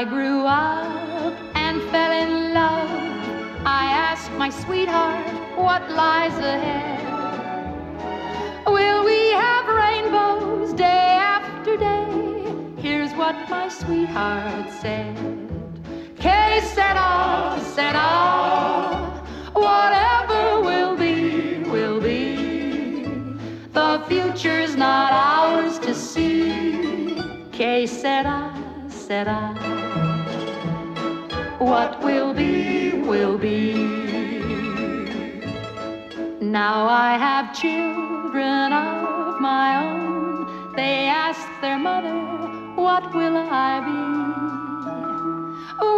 I grew up and fell in love, I asked my sweetheart what lies ahead. Will we have rainbows day after day? Here's what my sweetheart said. Que sera, sera, whatever will be, will be. The future's not ours to see. Que sera, sera. What will be, will be. Now I have children of my own. They ask their mother, What will I be?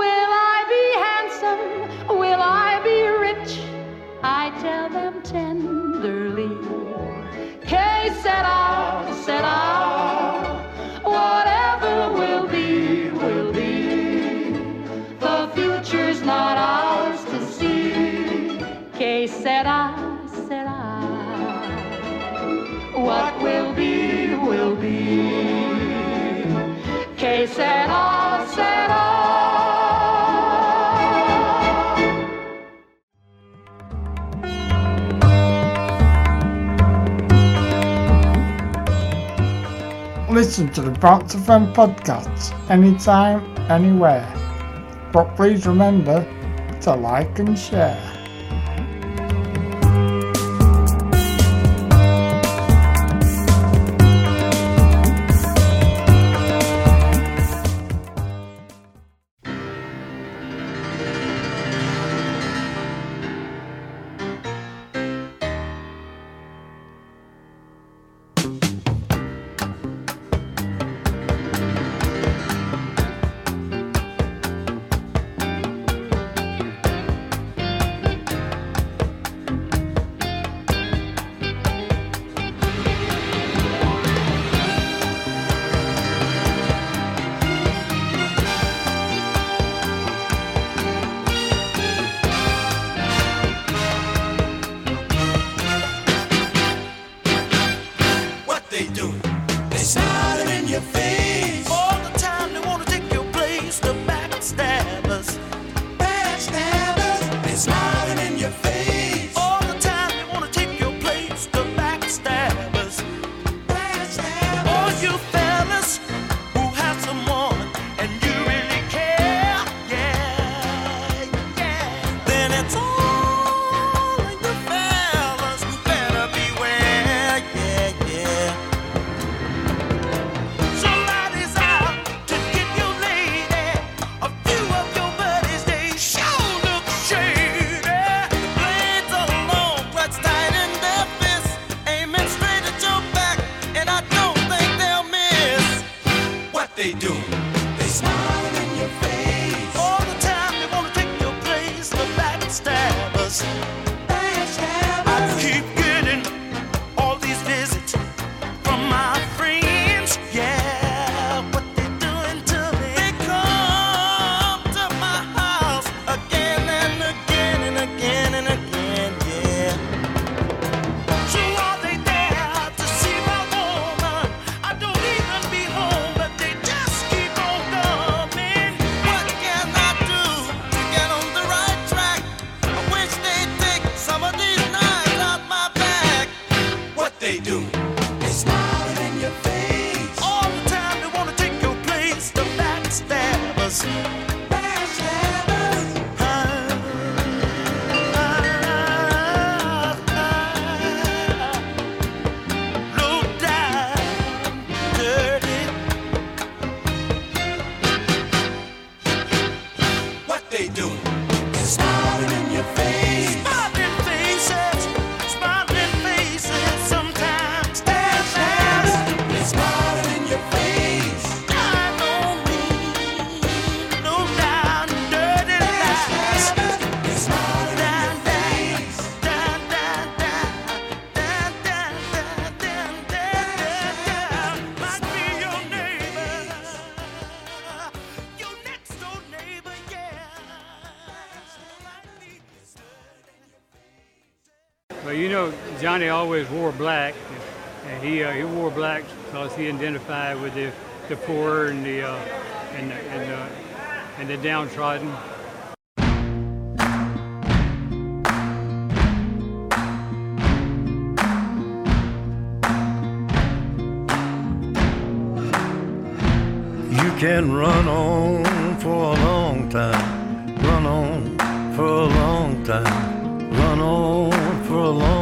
Will I be handsome? Will I be rich? I tell them tenderly. Que sera, sera. Que sera, sera. Listen to the Bounce FM podcast anytime, anywhere. But please remember to like and share. they do. Smiling in your face. Always wore black, and he uh, he wore black because he identified with the the poor and the uh, and the, and the, and the downtrodden. You can run on for a long time, run on for a long time, run on for a long.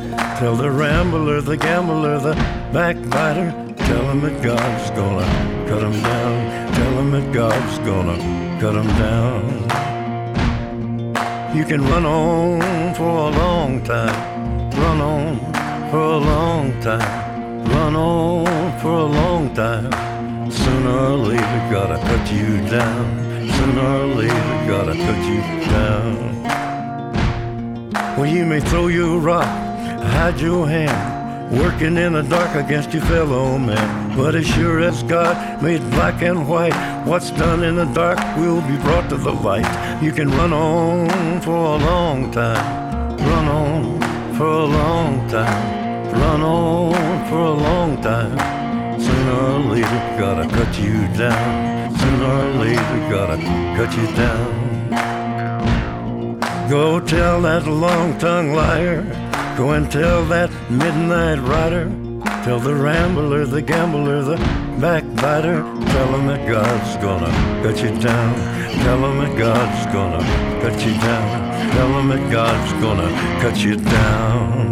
Tell the rambler, the gambler, the backbiter. Tell him that God's gonna cut him down. Tell him that God's gonna cut him down. You can run on for a long time. Run on for a long time. Run on for a long time. Sooner or later, gotta cut you down. Sooner or later, gotta cut you down. Well, you may throw your rock, hide your hand, working in the dark against your fellow man. But as sure as God made black and white, what's done in the dark will be brought to the light. You can run on for a long time, run on for a long time, run on for a long time. Sooner or later, gotta cut you down. Sooner or later, gotta cut you down. Go tell that long tongued liar. Go and tell that midnight rider. Tell the rambler, the gambler, the backbiter. Tell him that God's gonna cut you down. Tell him that God's gonna cut you down. Tell him that God's gonna cut you down.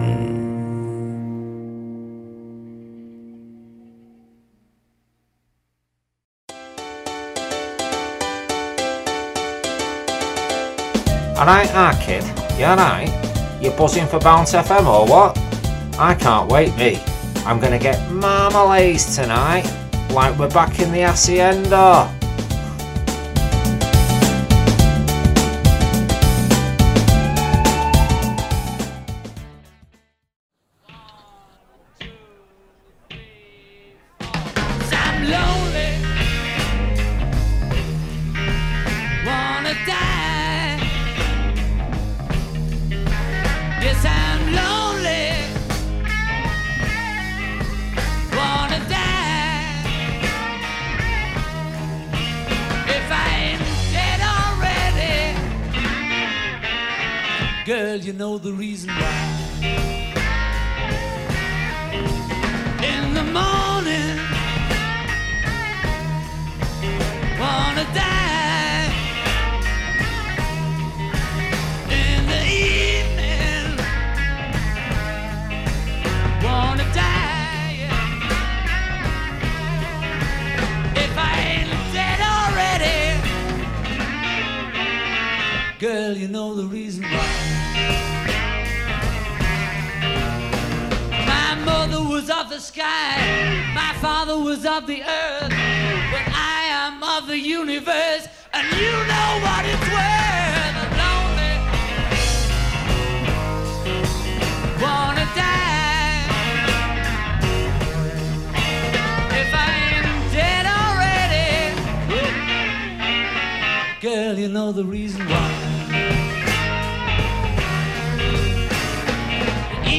Alright, ah kid, you alright? You buzzing for Bounce FM or what? I can't wait, me. I'm gonna get marmalades tonight, like we're back in the hacienda.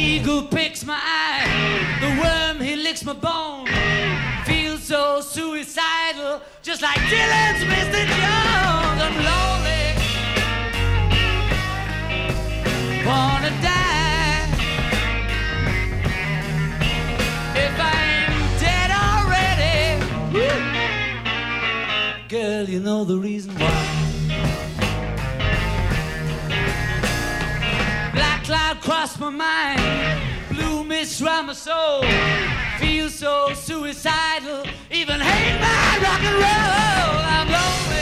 eagle picks my eye, the worm he licks my bone. Feels so suicidal, just like Dylan's Mr. Jones. I'm lonely, wanna die. If I am dead already, girl, you know the reason why. Cloud crossed my mind, blue mist round my soul. Feel so suicidal, even hate my rock and roll. I'm lonely,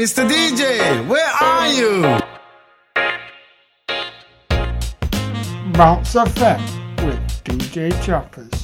Mr. DJ, where are you? Bounce FM with DJ Choppers.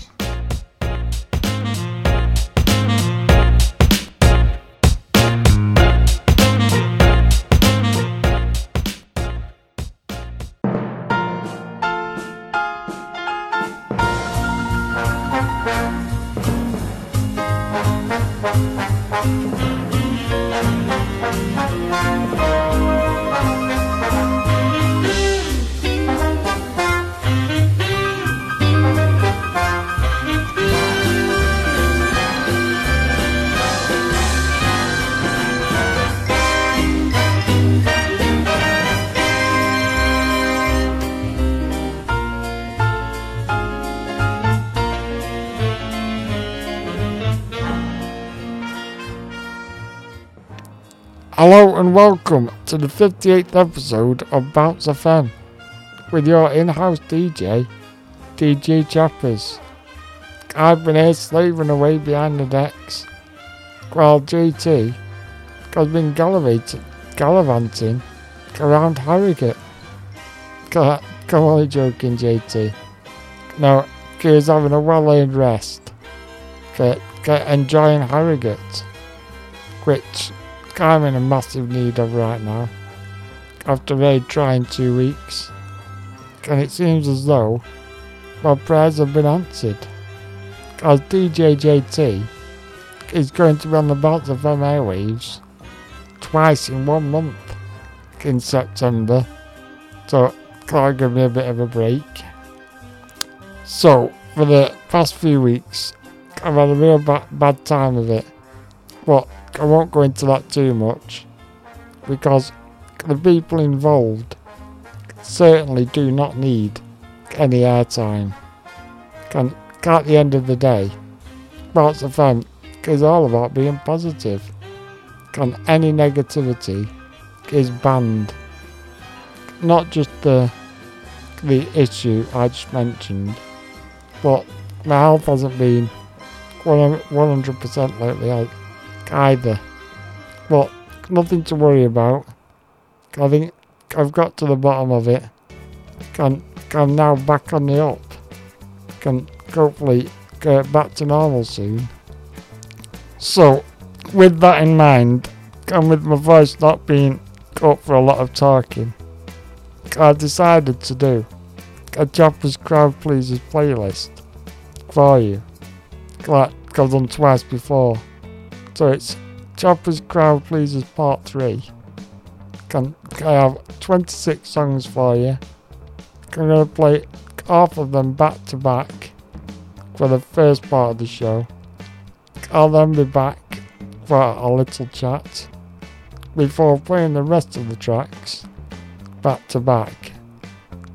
Welcome to the 58th episode of Bounce FM with your in-house DJ, DJ Choppers. I've been here slaving away behind the decks while JT has been gallivanting, around Harrogate. Come on, joking, JT. No, he's having a well-earned rest. Get, get enjoying Harrogate, which I'm in a massive need of right now. After a very trying two weeks. And it seems as though my prayers have been answered. As DJ JT is going to be on the Bounce FM airwaves twice in one month in September. So can give me a bit of a break? So for the past few weeks I've had a real ba- bad time of it. But I won't go into that too much because the people involved certainly do not need any airtime. At the end of the day, Bounce FM is all about being positive. And any negativity is banned. Not just the the issue I just mentioned, but my health hasn't been 100% lately. I, either. But nothing to worry about. I think I've got to the bottom of it. I'm now back on the up. can hopefully get back to normal soon. So, with that in mind, and with my voice not being up for a lot of talking, I decided to do a Choppers Crowd Pleasers playlist for you. Like I've done twice before. So it's Choppers Crowd Pleasers Part 3. Can, I have 26 songs for you. I'm going to play half of them back to back for the first part of the show. I'll then be back for a little chat before playing the rest of the tracks back to back.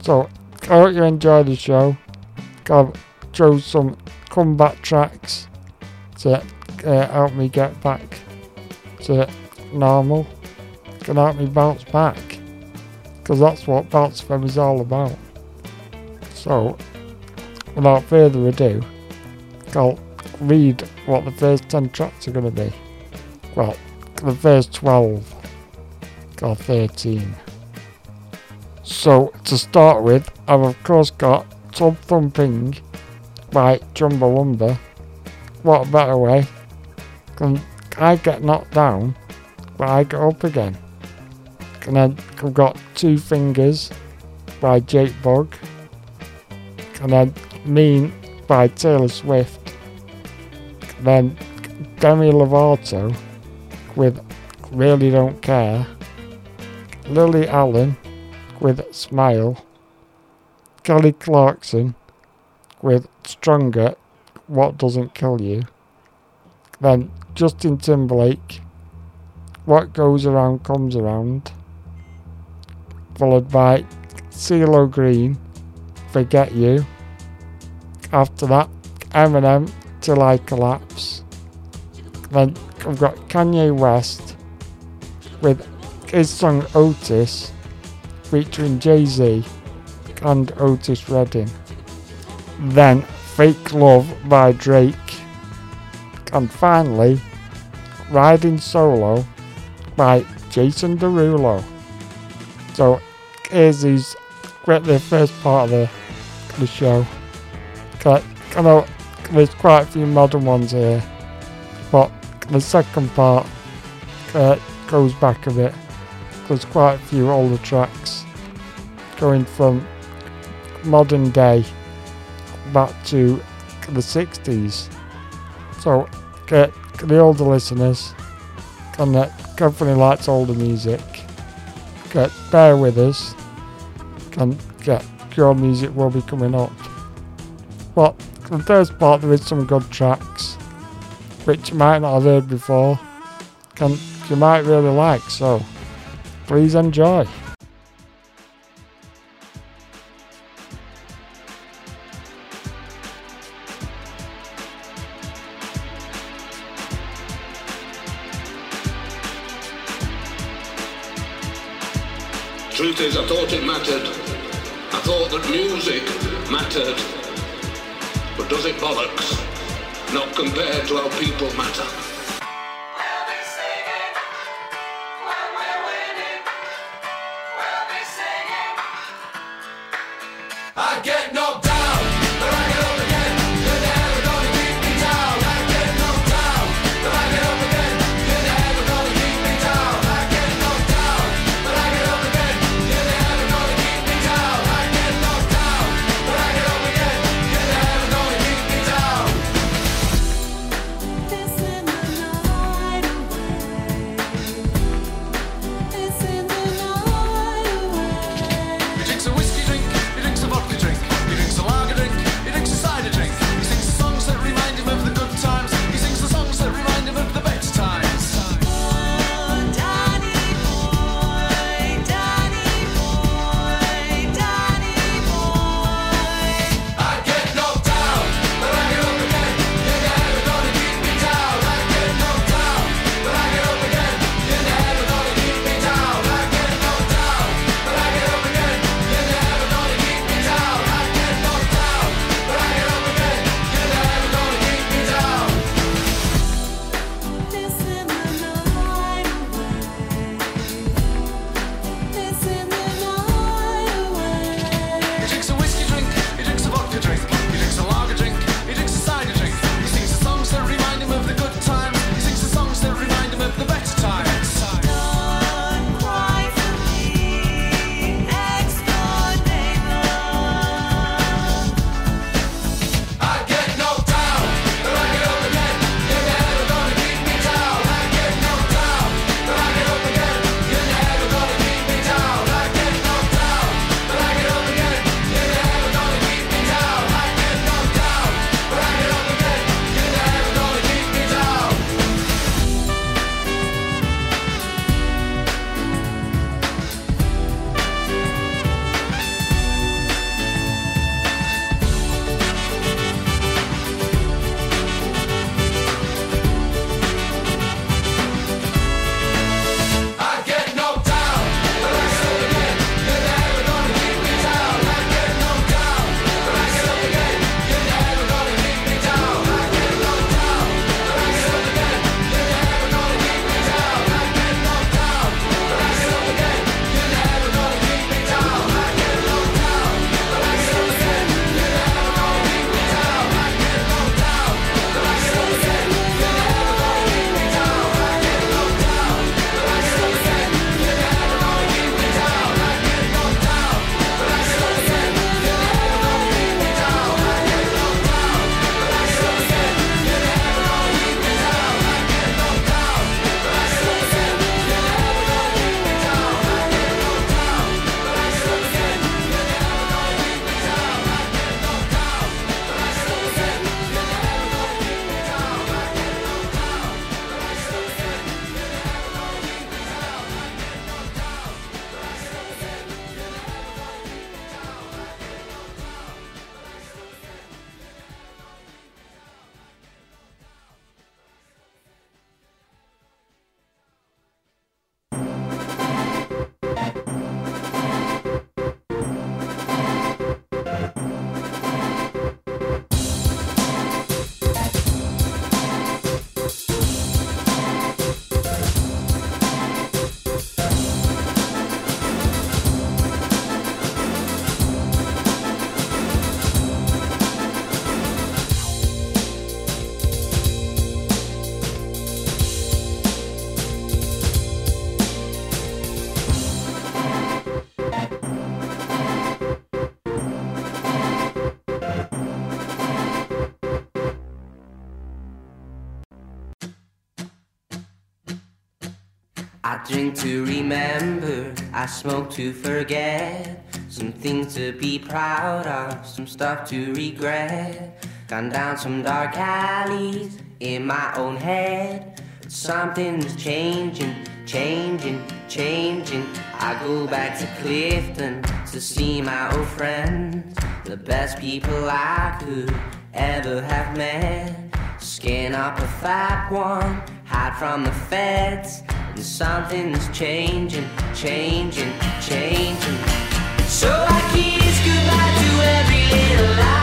So I hope you enjoy the show. I've chose some comeback tracks to uh, help me get back to normal. Can help me bounce back. Because that's what Bounce FM is all about. So, without further ado, I'll read what the first 10 tracks are going to be. Well, the first 12 or 13. So, to start with, I've of course got Tub Thumping by Chumbawamba. What better way? Can I get knocked down, but I get up again. And then I've got Two Fingers by Jake Bugg. And then Mean by Taylor Swift. Then Demi Lovato with Really Don't Care. Lily Allen with Smile. Kelly Clarkson with Stronger, What Doesn't Kill You. Then Justin Timberlake, What Goes Around Comes Around. Followed by CeeLo Green, Forget You. After that, Eminem, Till I Collapse. Then I've got Kanye West with his song Otis featuring Jay Z and Otis Redding. Then Fake Love by Drake. And finally, Riding Solo by Jason Derulo. So here's these the first part of the, the show. Okay, I know there's quite a few modern ones here, but the second part uh, goes back a bit. There's quite a few older tracks going from modern day back to the 60s. So, get the older listeners and that definitely likes older music. Get bear with us and get your music will be coming up. But the first part there is some good tracks which you might not have heard before and you might really like so please enjoy. Truth is, I thought it mattered. I thought that music mattered. But does it bollocks? Not compared to how people matter. I get I smoke to forget. Some things to be proud of, some stuff to regret. Gone down some dark alleys in my own head. But something's changing, changing, changing. I go back to Clifton to see my old friends. The best people I could ever have met. Skin up a fat one, hide from the feds. And something's changing, changing, changing. So I kiss goodbye to every little ounce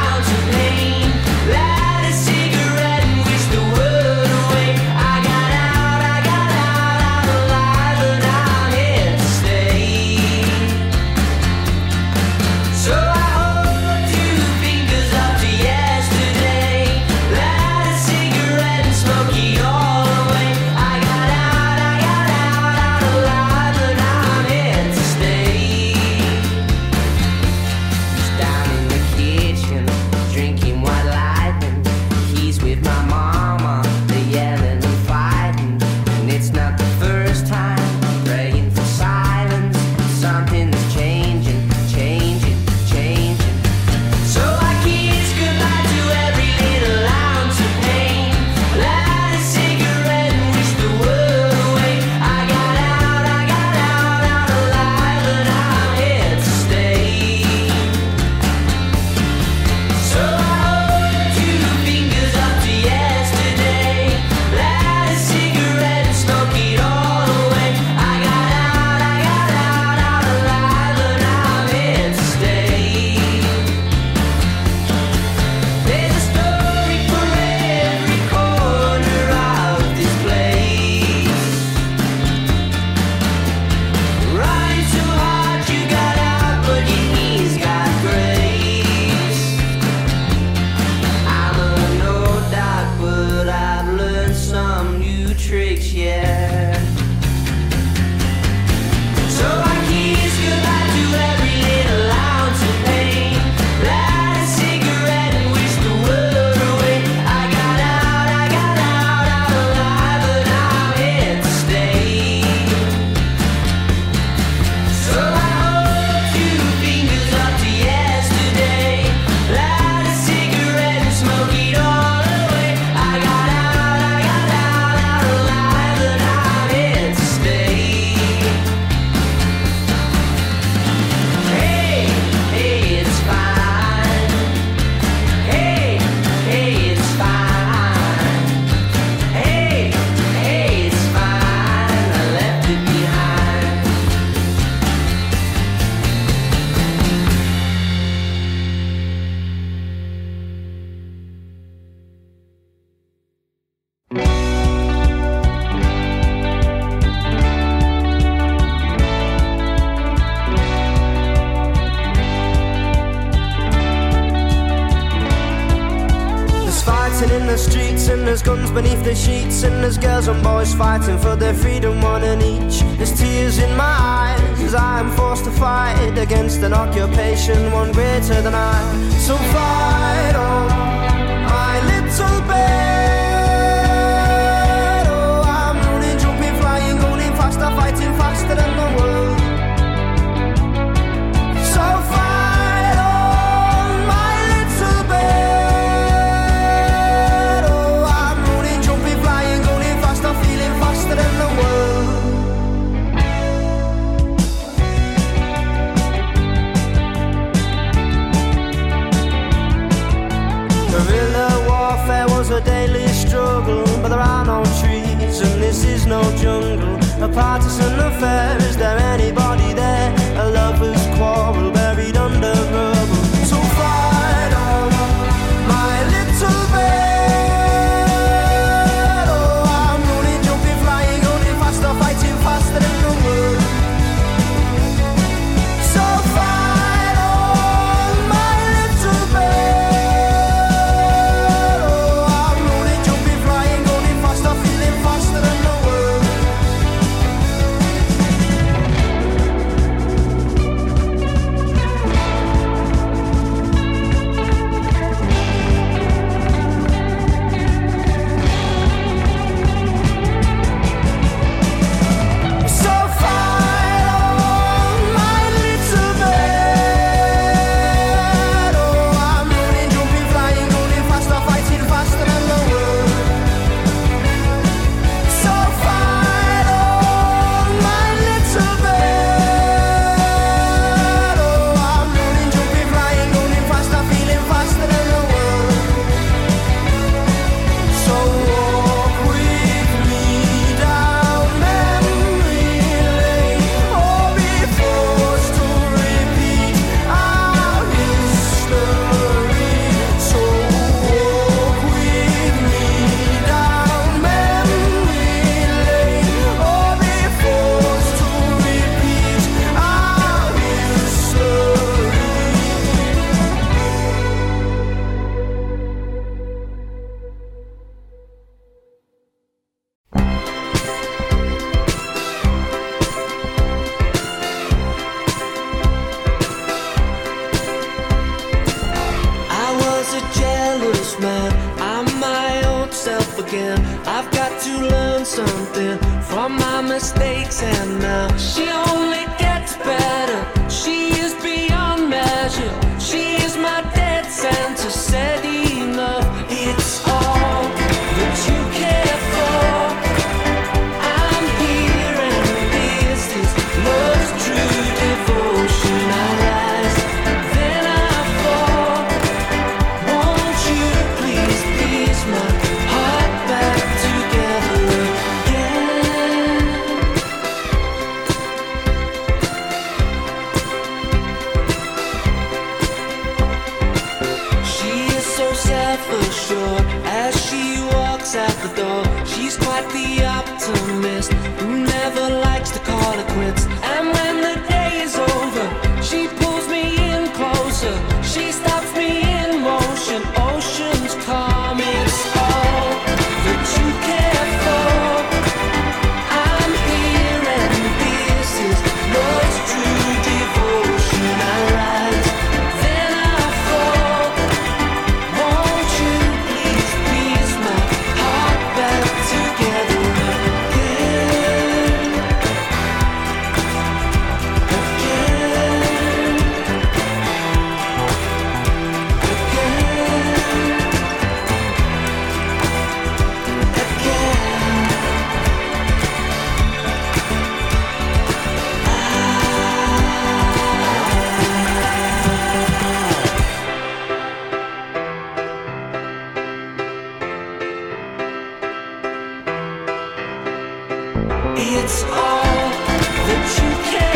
It's all that you care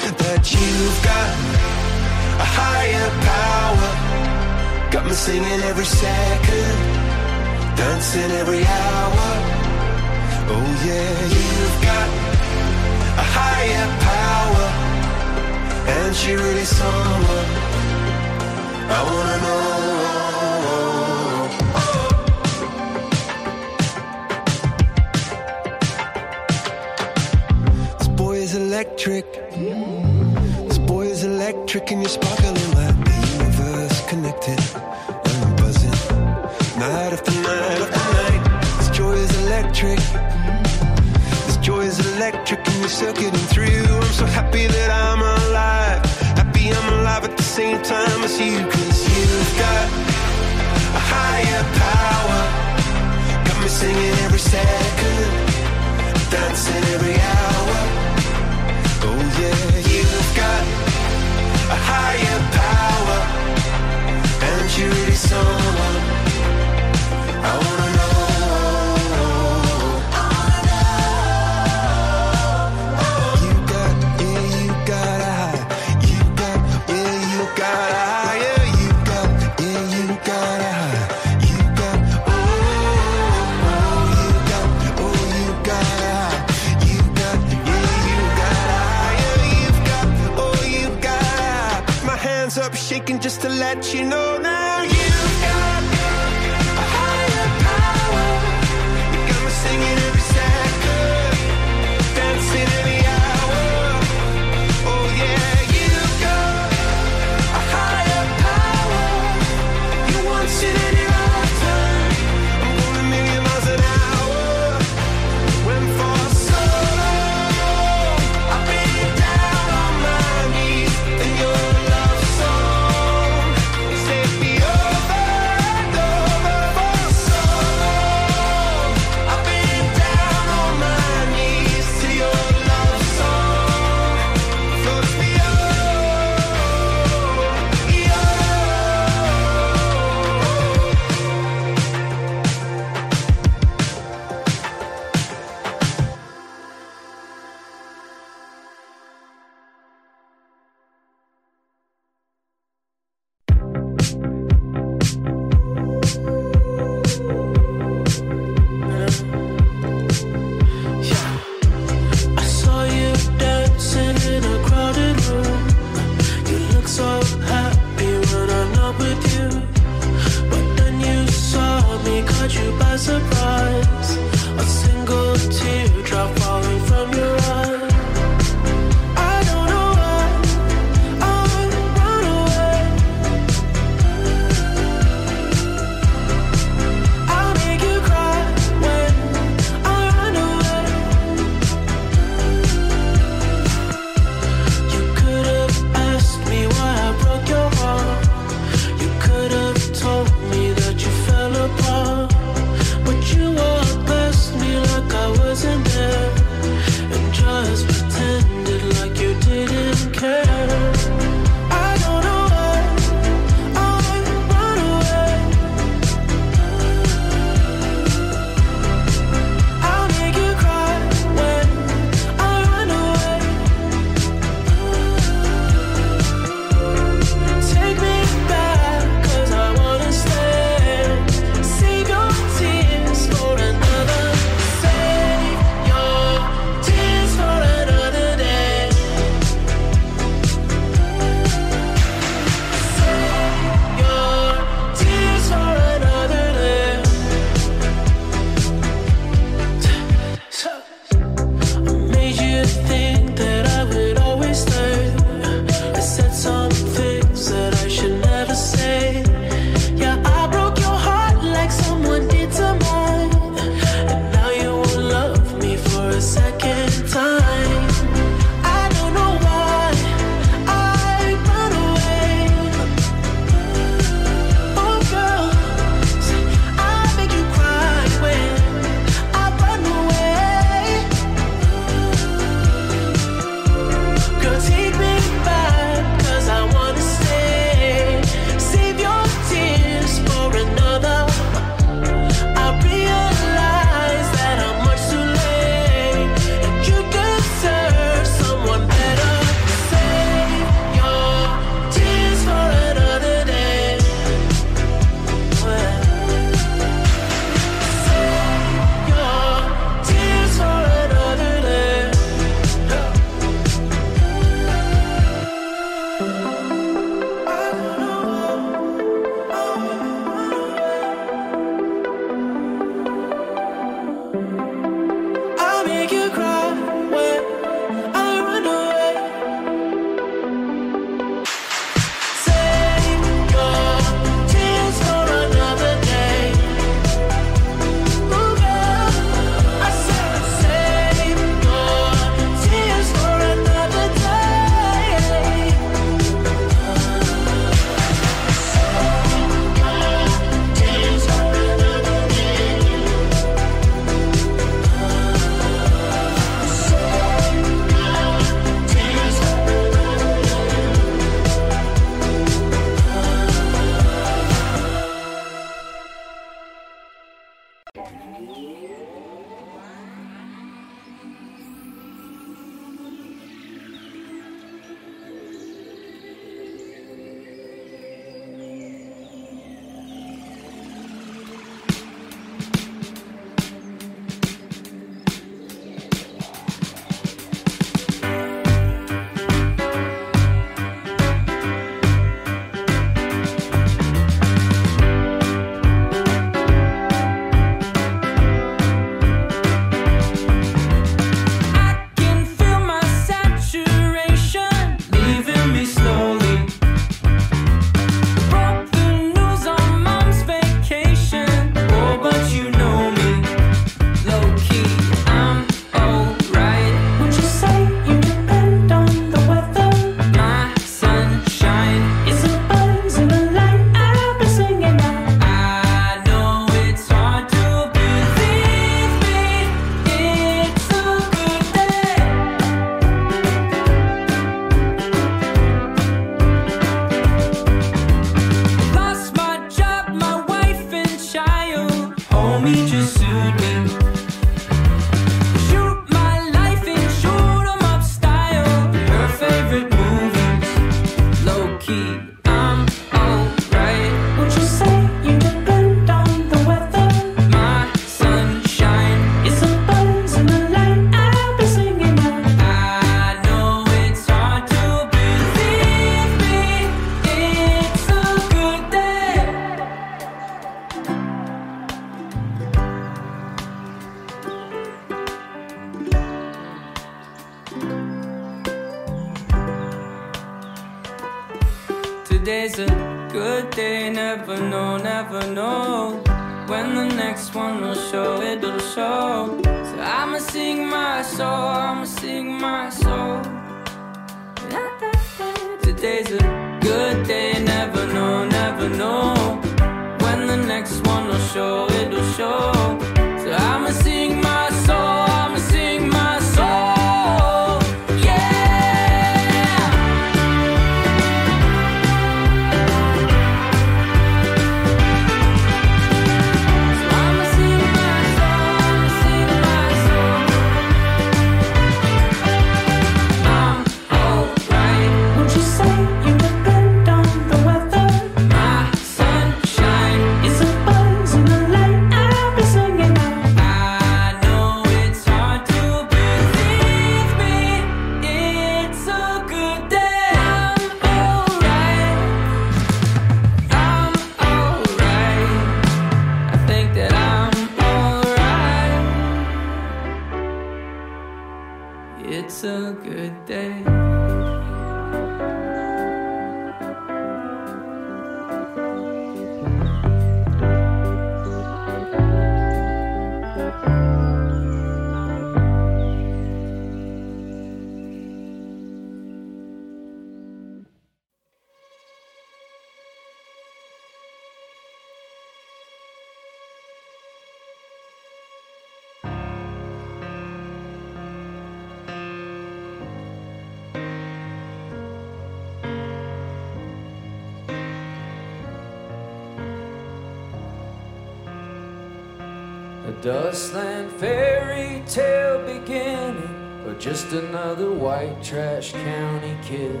Dustland fairy tale beginning, or just another white trash county kid?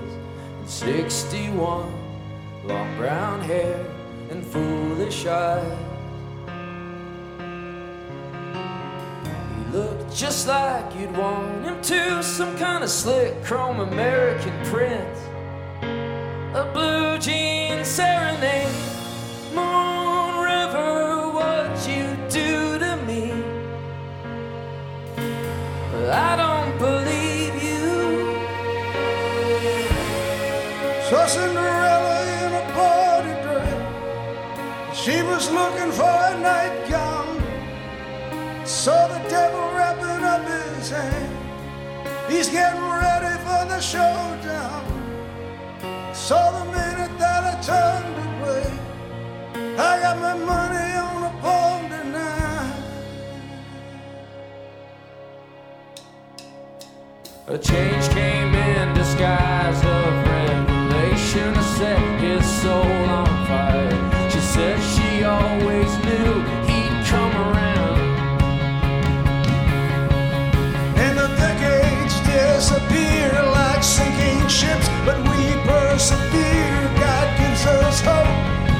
in 61, long brown hair and foolish eyes. He looked just like you'd want him to, some kind of slick chrome American prince, a blue jean serenade. Cinderella in a party dress. She was looking for a nightgown. Saw the devil wrapping up his hand. He's getting ready for the showdown. Saw the minute that I turned away. I got my money on a palm tonight. A change came in disguise of.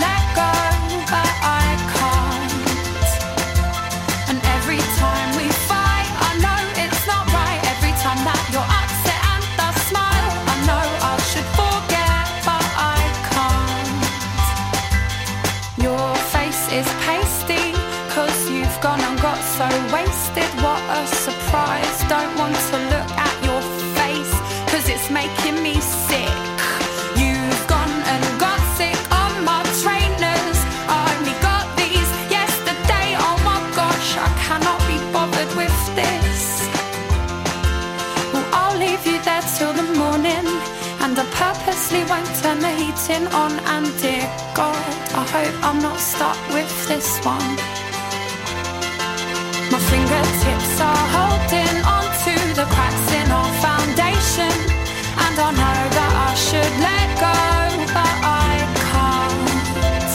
like waiting on, and dear God, I hope I'm not stuck with this one. My fingertips are holding on to the cracks in our foundation, and I know that I should let go, but I can't.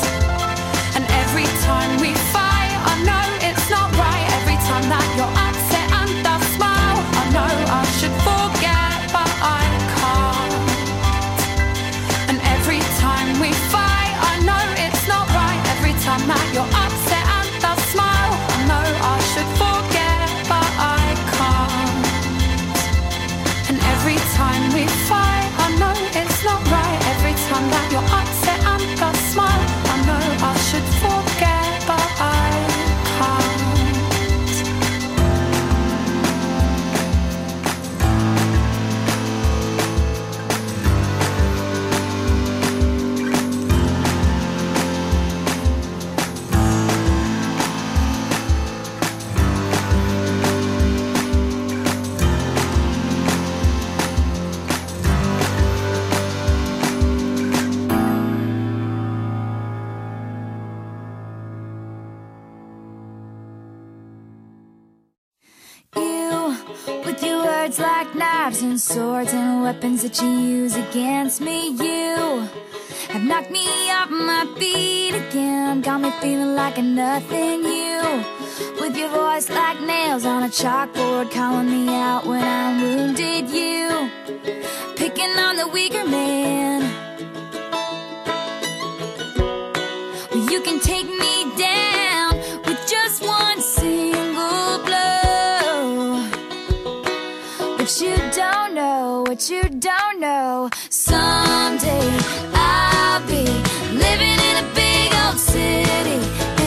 And every time we fight, I know it's not right. Every time that you're weapons that you use against me You have knocked me off my feet again. Got me feeling like a nothing you With your voice like nails on a chalkboard Calling me out when I'm wounded you Picking on the weaker man. don't know. Someday I'll be living in a big old city,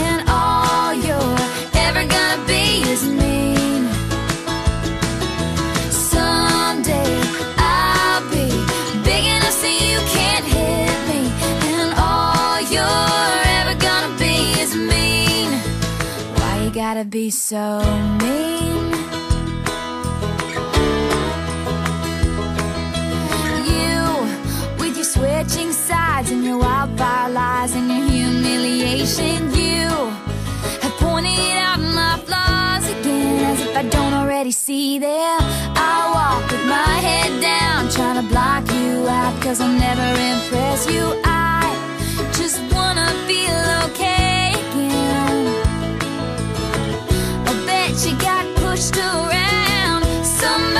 and all you're ever gonna be is mean. Someday I'll be big enough so you can't hit me, and all you're ever gonna be is mean. Why you gotta be so mean? switching sides in your wildfire lies and your humiliation. You have pointed out my flaws again as if I don't already see them. I walk with my head down, trying to block you out, cause I'll never impress you. I just wanna feel okay again. I bet you got pushed around. Somebody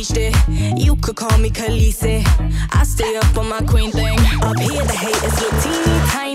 reached it. You could call me Khaleesi. I stay up on my queen thing. Up here, the haters look teeny tiny.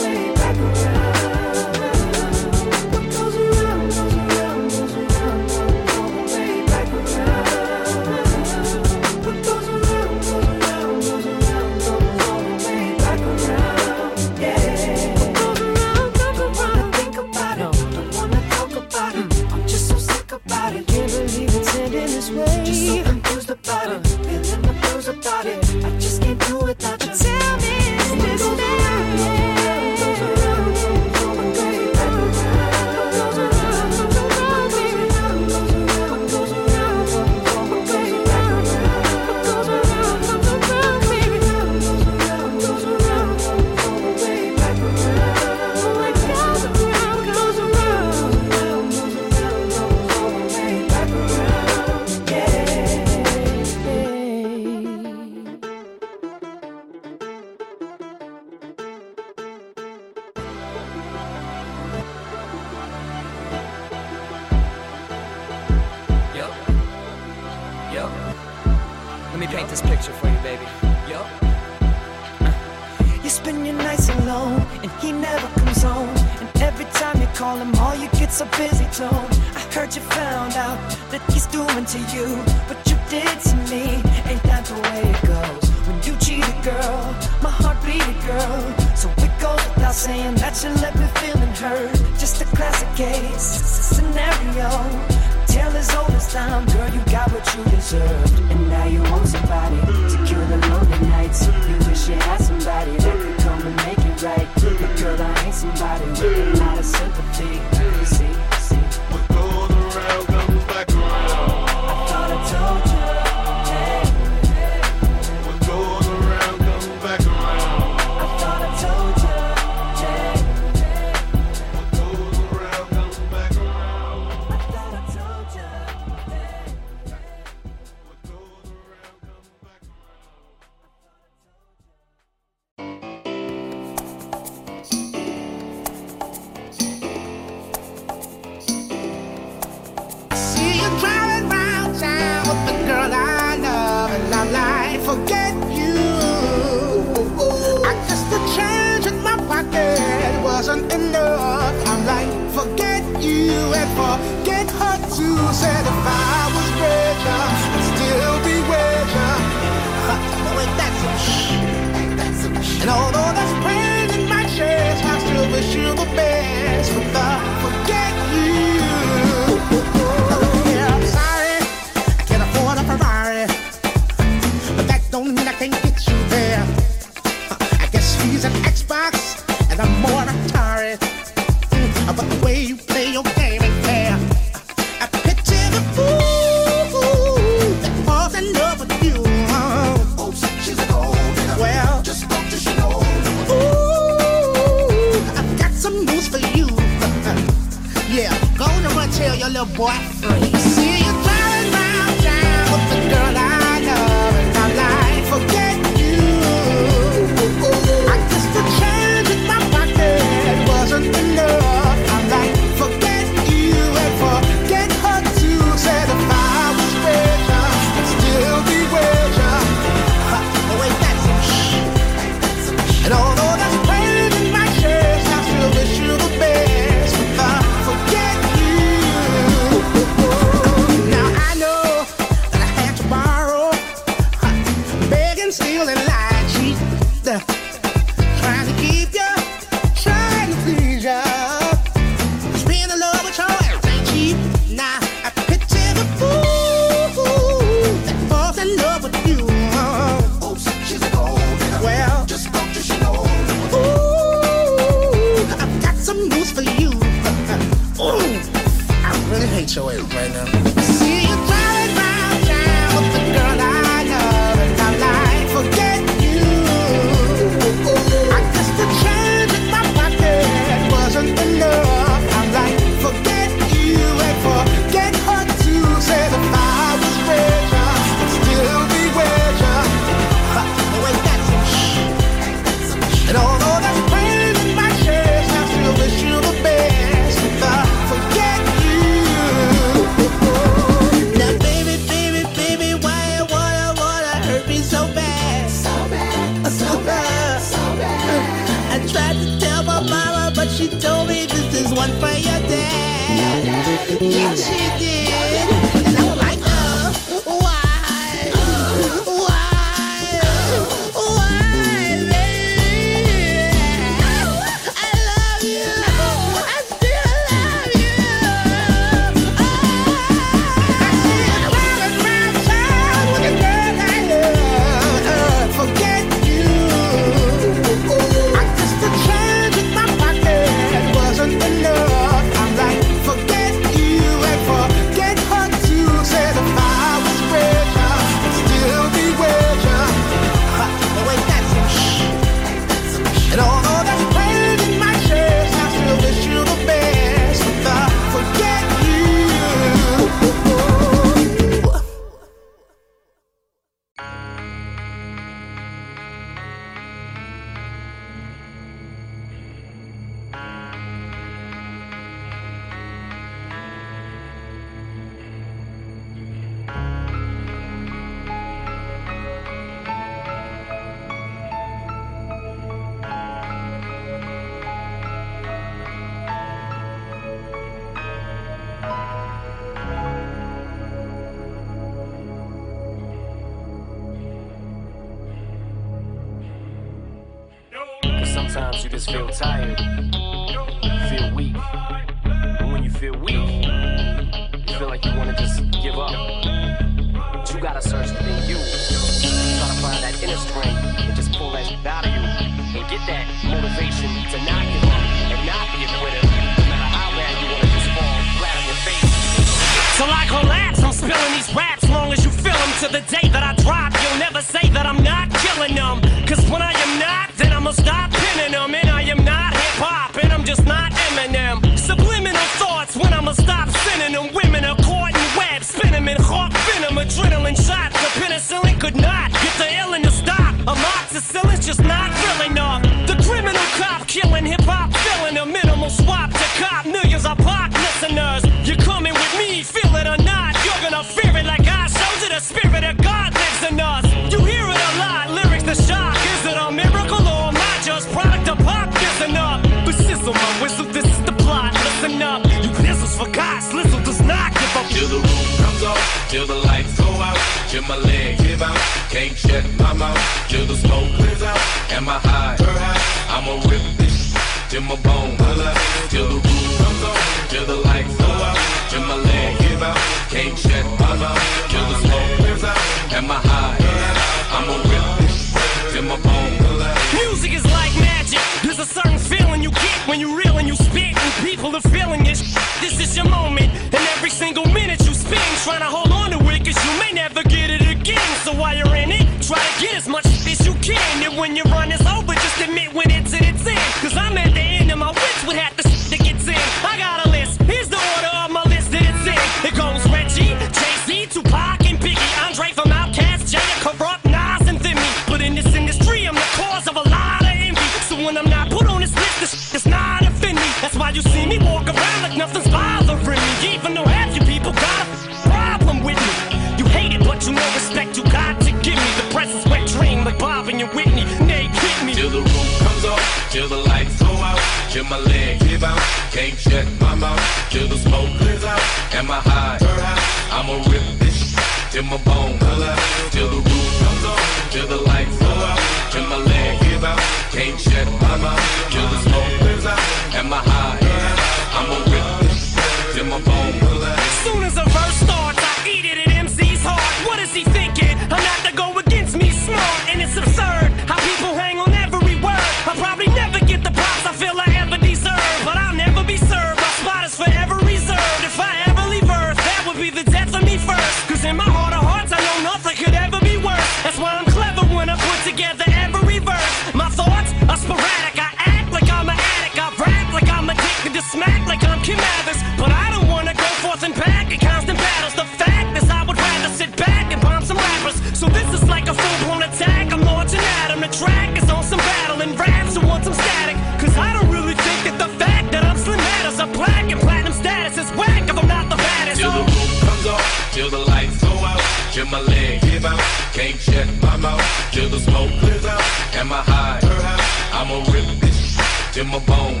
I'ma rip this till my bone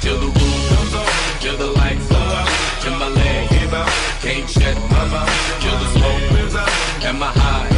till the roof comes off, till the lights out, till my leg can't shut my mouth, till the smoke and my high,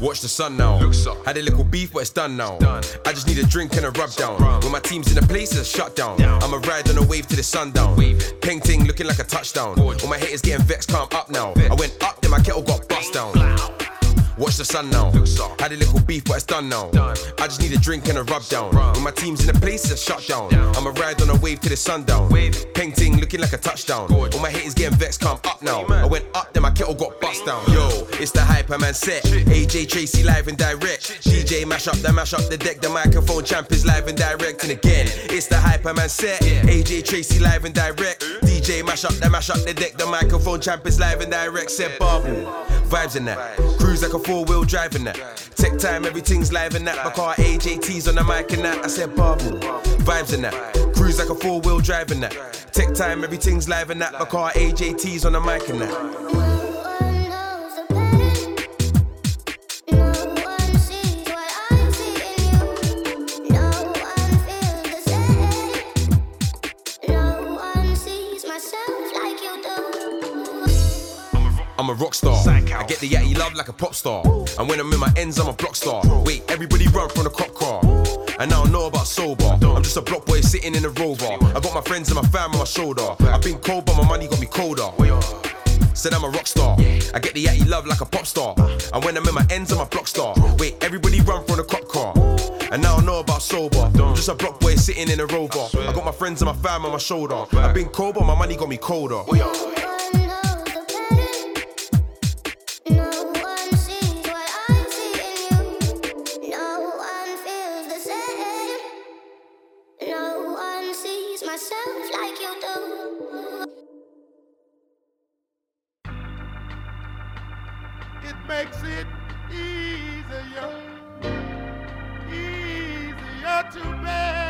Watch the sun now. Had a little beef, but it's done now. I just need a drink and a rub down. When my team's in a place, it's shut down. I'ma ride on a wave to the sundown. Peng ting looking like a touchdown. All my haters getting vexed, calm up now. I went up, then my kettle got bust down. Watch the sun now. Had a little beef, but it's done now. I just need a drink and a rub down. When my team's in a place, it's shut down. I'ma ride on a wave to the sundown. Peng ting looking like a touchdown. All my haters getting vexed, come up now. I went up, then my kettle got bust down. Yo, it's the Hyperman set. AJ Tracey live and direct. DJ mash up the mash up the deck. The microphone champ is live and direct. And again, it's the Hyperman set. AJ Tracey live and direct. DJ mash up the mash up the deck. The microphone champ is live and direct. Said Babu. Vibes in that. Cruise like a four wheel drive in that. Tech time, everything's live in that. My car AJT's on the mic and that. I said bubble, Vibes in that. Cruise like a four wheel drive in that. Tech time, everything's live in that. My car AJT's on the mic and that. I'm a rock star. I get the yatty love like a pop star. And when I'm in my ends, I'm a block star. Wait, everybody run from the cop car. And now I don't know about sober. I'm just a block boy sitting in a rover. I got my friends and my fam on my shoulder. I've been cold, but my money got me colder. Said I'm a rock star. I get the yatty love like a pop star. And when I'm in my ends, I'm a block star. Wait, everybody run from the cop car. And now I know about sober. I'm just a block boy sitting in a rover. I got my friends and my fam on my shoulder. I've been cold, but my money got me colder. Myself like you do. It makes it easier, easier to bear.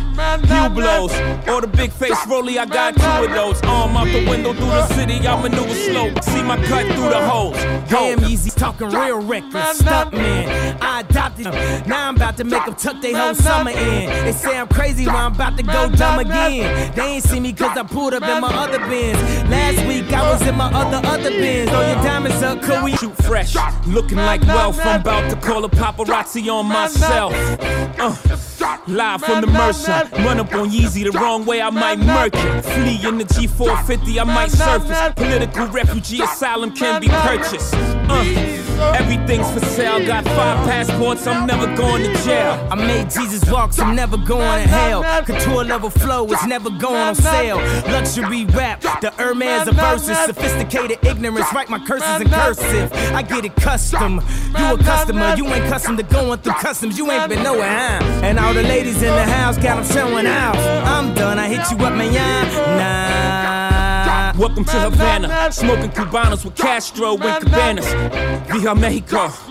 Hublots. Or the big face rolly, I got two of those. Arm out the window through the city, I maneuver slow. See my cut through the holes. Damn, Yeezy talking real reckless. Stunt man, I adopted. Now I'm about to make them tuck their whole summer in. They say I'm crazy, but I'm about to go dumb again. They ain't see me cause I pulled up in my other bins. Last week I was in my other, other bins. Throw your diamonds up, could we shoot fresh? Looking like wealth, I'm about to call a paparazzi on myself. Uh, live from the Mercer. Run up on Yeezy the wrong way, I might murk it. Flee in the G450, I might surface. Political refugee asylum can be purchased. Uh, everything's for sale. Got five passports, I'm never going to jail. I made Jesus walk, I'm never going to hell. Couture level flow is never going on sale. Luxury rap, the Hermes of verses. Sophisticated ignorance, write my curses in cursive. I get it custom. You a customer, you ain't custom to going through customs. You ain't been nowhere, huh? And all the ladies in the house got them showing out. I'm done, I hit you up, man. Nah. Welcome to Havana, smoking Cubanos with Castro and Cabanas. Via Mexico.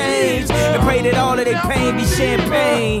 And pray that all of their pain be champagne.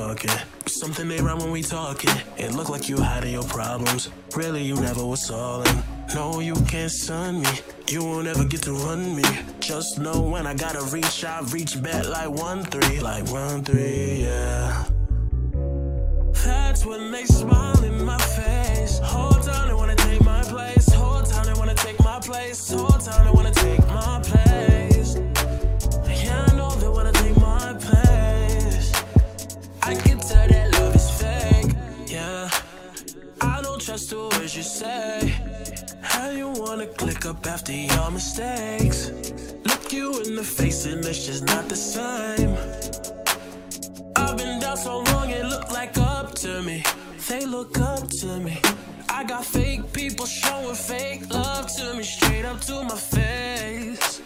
talking. Something ain't right when we talking. It look like you hiding your problems. Really, you never was solving. No, you can't sun me. You won't ever get to run me. Just know when I gotta reach, I reach back like one three, like one three, yeah. That's when they smile in my face. Whole time they wanna take my place. Whole time they wanna take my place. Whole time they wanna take my place. Trust the words you say. How you wanna click up after your mistakes? Look you in the face and it's just not the same. I've been down so long it look like up to me. They look up to me. I got fake people showing fake love to me, straight up to my face.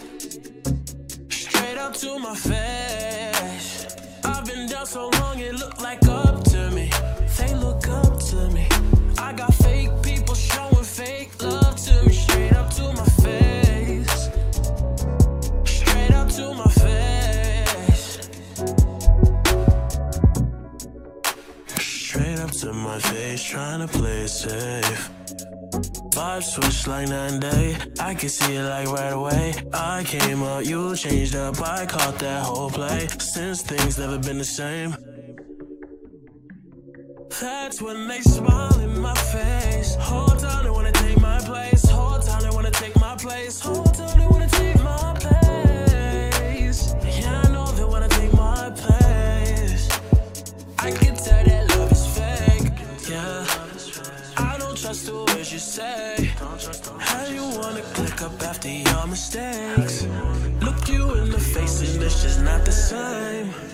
Straight up to my face. I've been down so long it look like up to me. To my face, trying to my face Straight up to my face tryna play it safe. Vibes switch like nine day. I can see it like right away. I came up, you changed up. I caught that whole play. Since things never been the same. That's when they smile in my face. Hold on, they wanna take my place. Hold on, they wanna take my place. Hold on, they wanna take my place. Yeah, I know they wanna take my place. I can tell that love is fake. Yeah, I don't trust the words you say. How you wanna click up after your mistakes? Look you in the face and it's just not the same.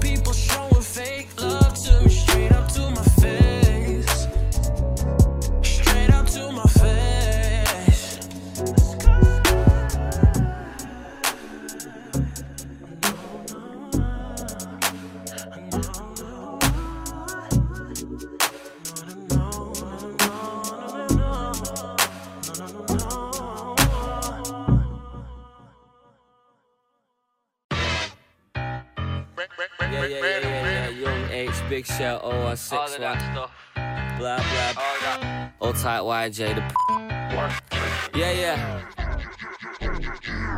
Big Shell, oh OR 6 All of that stuff. Blah, blah. All. Old tight YJ, the p- Yeah, yeah.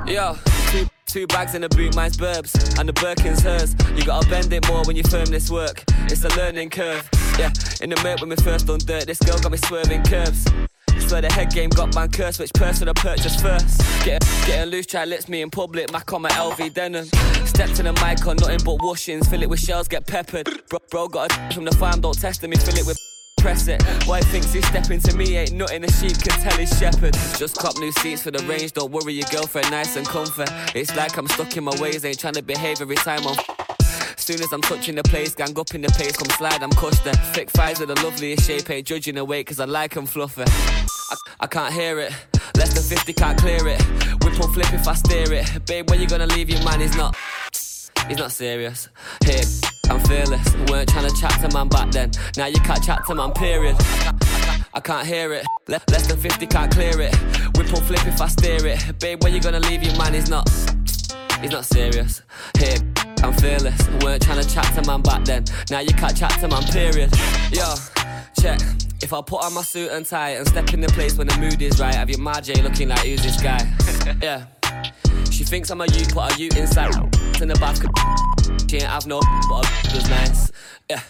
Yo, two, two bags in a boot, mine's Burbs, and the Birkin's hers. You gotta bend it more when you firm this work. It's a learning curve. Yeah, in the mirror when we first on dirt, this girl got me swerving curves. Swear the head game got man cursed, which person I purchased first? Get, getting loose, try lips me in public, Mac on my LV denim. Step to the mic on nothing but washings, fill it with shells, get peppered. Bro, bro got a from the farm, don't test me, fill it with press it. Boy thinks he's stepping to me, ain't nothing a sheep can tell his shepherd. Just cop new seats for the range, don't worry your girlfriend, nice and comfy. It's like I'm stuck in my ways, ain't trying to behave every time I'm. Soon as I'm touching the place, gang up in the pace, come slide, I'm there. Thick thighs with the loveliest shape, ain't judging the weight, cause I like 'em fluffy. I, I can't hear it, less than 50 can't clear it. Whip or flip if I steer it. Babe, when you gonna leave your man? He's not, he's not serious. Here, I'm fearless. Weren't trying to chat to man back then. Now you can't chat to man, period. I can't hear it. Le- less than 50 can't clear it. Whip or flip if I steer it. Babe, when you gonna leave your man? He's not. He's not serious. Here, I'm fearless. Weren't trying to chat to man back then. Now you can't chat to man, period. Yo, check. If I put on my suit and tie and step in the place when the mood is right, have your Marjay looking like who's this guy? yeah. She thinks I'm a you, put a you inside. In the could she ain't have no, but a was nice. Yeah.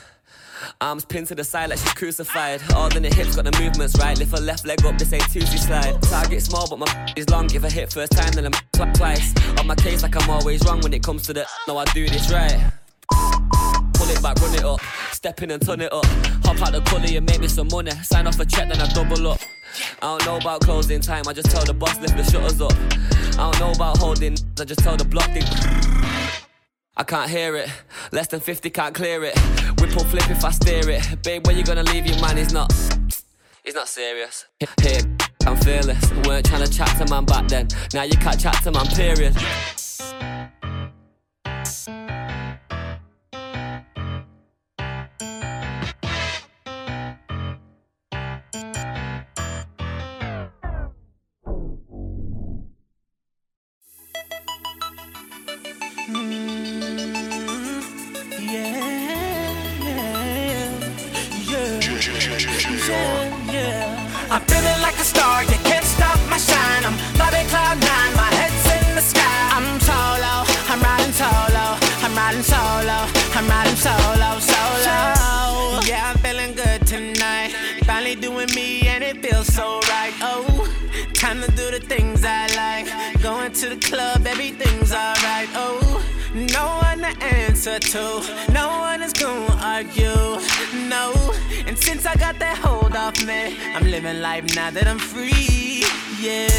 Arms pinned to the side like she's crucified. All in the hips, got the movements right. Lift her left leg up, this ain't Tuesday slide. Target small, but my is long. Give a hit first time, then I'm tw- twice. On my case, like I'm always wrong when it comes to the. No, I do this right. Pull it back, run it up. Step in and turn it up. Hop out the gully and make me some money. Sign off a check, then I double up. I don't know about closing time, I just tell the boss lift the shutters up. I don't know about holding, I just tell the block thing. I can't hear it, less than 50 can't clear it. Whip or flip if I steer it. Babe, when you gonna leave your man? He's not, he's not serious. Here, I'm fearless. Weren't trying to chat to man back then. Now you can't chat to man, period. The club, everything's alright. Oh, no one to answer to, no one is gonna argue. No, and since I got that hold off me, I'm living life now that I'm free. Yeah,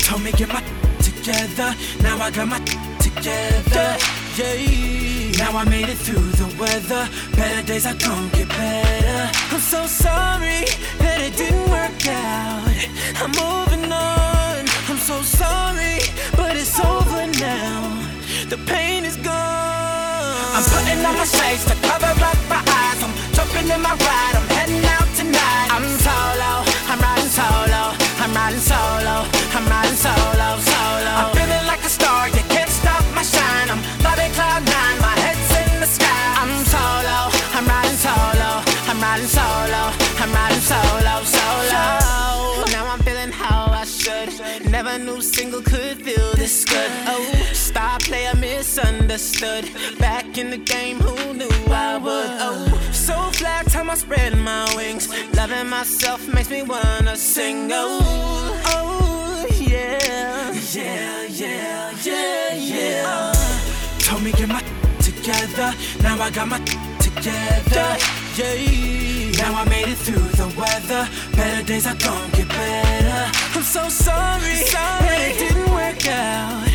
told me get my together. Now I got my together. Yeah, now I made it through the weather. Better days are gonna get better. I'm so sorry that it didn't work out. I'm moving on. I'm so sorry, but it's over now. The pain is gone. I'm putting on my shades to cover up my eyes. I'm jumping in my ride. I'm heading out tonight. I'm solo. I'm riding solo. I'm riding solo. I'm riding solo. Solo. I'm feeling like a star. You can't stop my shine. I'm flying cloud nine. Feel this good. Oh, star player misunderstood. Back in the game, who knew I would? Oh, so flat time I spread my wings. Loving myself makes me wanna sing. Oh, oh, yeah. yeah, yeah, yeah, yeah, yeah. Told me get my together, now I got my together. Yeah, now I made it through the weather. Better days are gonna get better. I'm so sorry, that it didn't work out.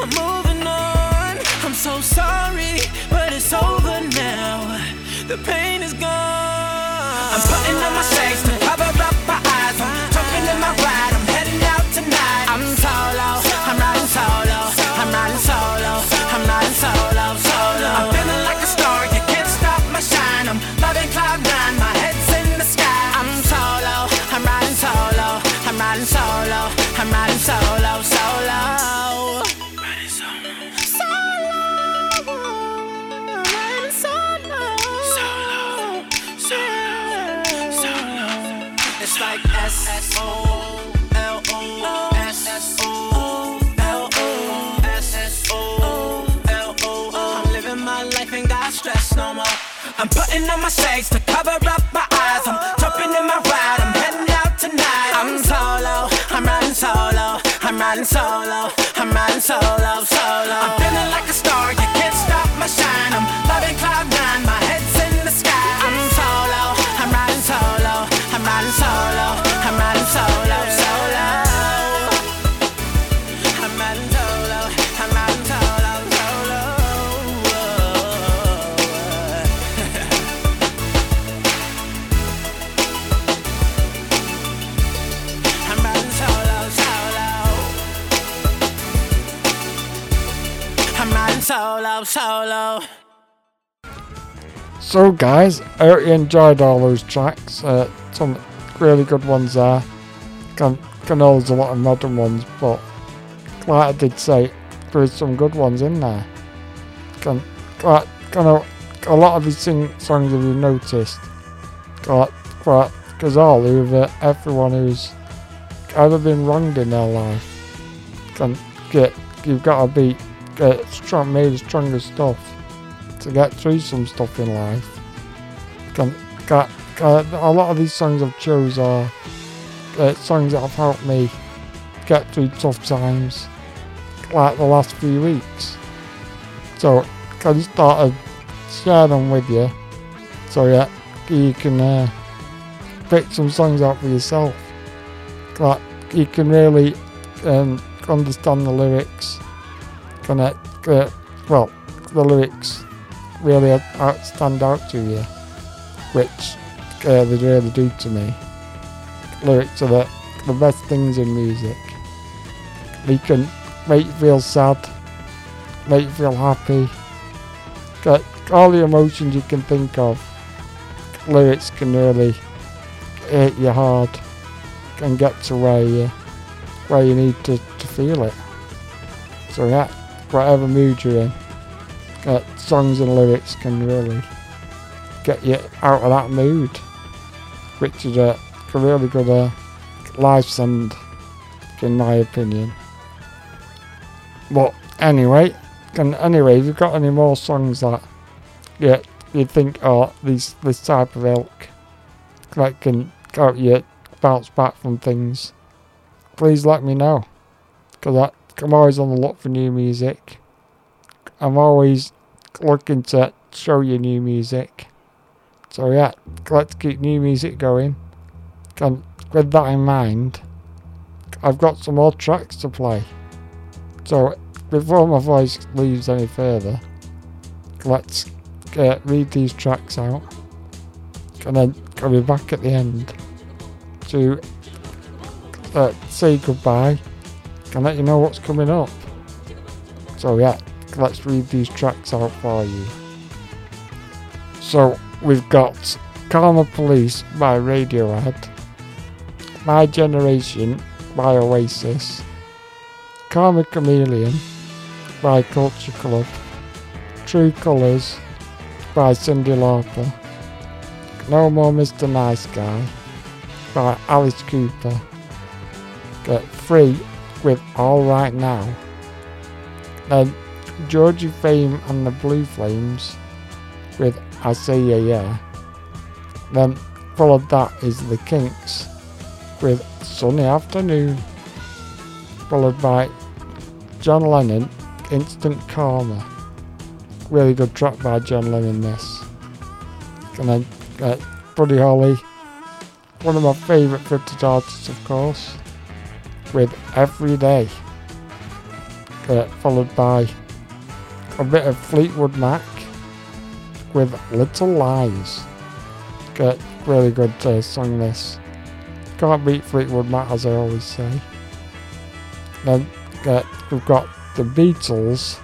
I'm moving on. I'm so sorry, but it's over now. The pain is gone. I'm putting on my shades to cover up my eyes. I'm jumping in my ride. I'm heading out tonight. I'm solo. I'm riding solo. I'm riding solo. I'm riding solo. I'm putting on my shades to cover up my eyes. I'm jumping in my ride. I'm heading out tonight. I'm solo. I'm riding solo. I'm riding solo. I'm riding solo. Solo. I'm So, guys, I hope you enjoyed all those tracks. Uh, some really good ones there. Can, can a lot of modern ones, but like I did say, there's some good ones in there. Can, like, kind of, a lot of these sing, songs, have you noticed, like, like Ghazali with uh, everyone who's ever been wronged in their life. Can get, you've got to be get strong, made of stronger stuff to get through some stuff in life. Can, can, can, a lot of these songs I've chose are uh, songs that have helped me get through tough times, like the last few weeks. So I just thought I'd share them with you, so yeah, you can uh, pick some songs out for yourself. Like you can really um, understand the lyrics, connect. Uh, well, the lyrics really out, stand out to you, which uh, they really do to me. Lyrics are the, the best things in music. They can make you feel sad, make you feel happy, get all the emotions you can think of. Lyrics can really hit you hard, can get to where you where you need to, to feel it. So yeah, whatever mood you're in, uh, songs and lyrics can really get you out of that mood, which is a, really good uh, life send, in my opinion. But anyway, can anyway, if you've got any more songs that yeah, you think are these this type of ilk that can help you bounce back from things, please let me know. Because I'm always on the look for new music. I'm always looking to show you new music. So yeah, let's keep new music going. And with that in mind, I've got some more tracks to play. So before my voice leaves any further, let's uh, read these tracks out. And then I'll be back at the end to uh, say goodbye and let you know what's coming up. So yeah, let's read these tracks out for you. So we've got Karma Police by Radiohead, My Generation by Oasis, Karma Chameleon by Culture Club, True Colours by Cyndi Lauper, No More Mr. Nice Guy by Alice Cooper, Get Free with All Right Now, then Georgie Fame and the Blue Flames with I Say Yeah Yeah, then followed that is The Kinks with Sunny Afternoon. followed by John Lennon, Instant Karma. Really good track by John Lennon, this. And then uh, Buddy Holly, one of my favourite 50s artists, of course, with Every Day. Uh, followed by a bit of Fleetwood Mac with Little Lies. Uh, really good uh, song, this. Can't beat Fleetwood Mac, as I always say. Then uh, we've got the Beatles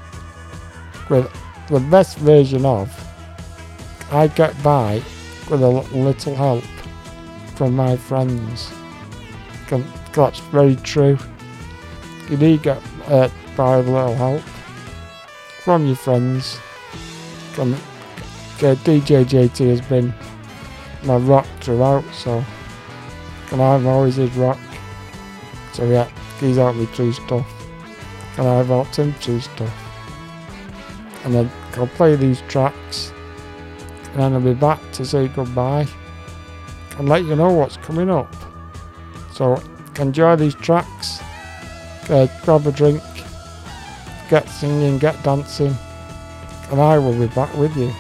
with the best version of I Get By with a little help from my friends. That's very true. You need get uh, by a little help from your friends. Can, uh, DJ JT has been my rock throughout, so and I've always his rock. So yeah, he's helped me through stuff. And I've helped him through stuff. And then I'll play these tracks. And then I'll be back to say goodbye. And let you know what's coming up. So enjoy these tracks. Uh, grab a drink. Get singing, get dancing. And I will be back with you.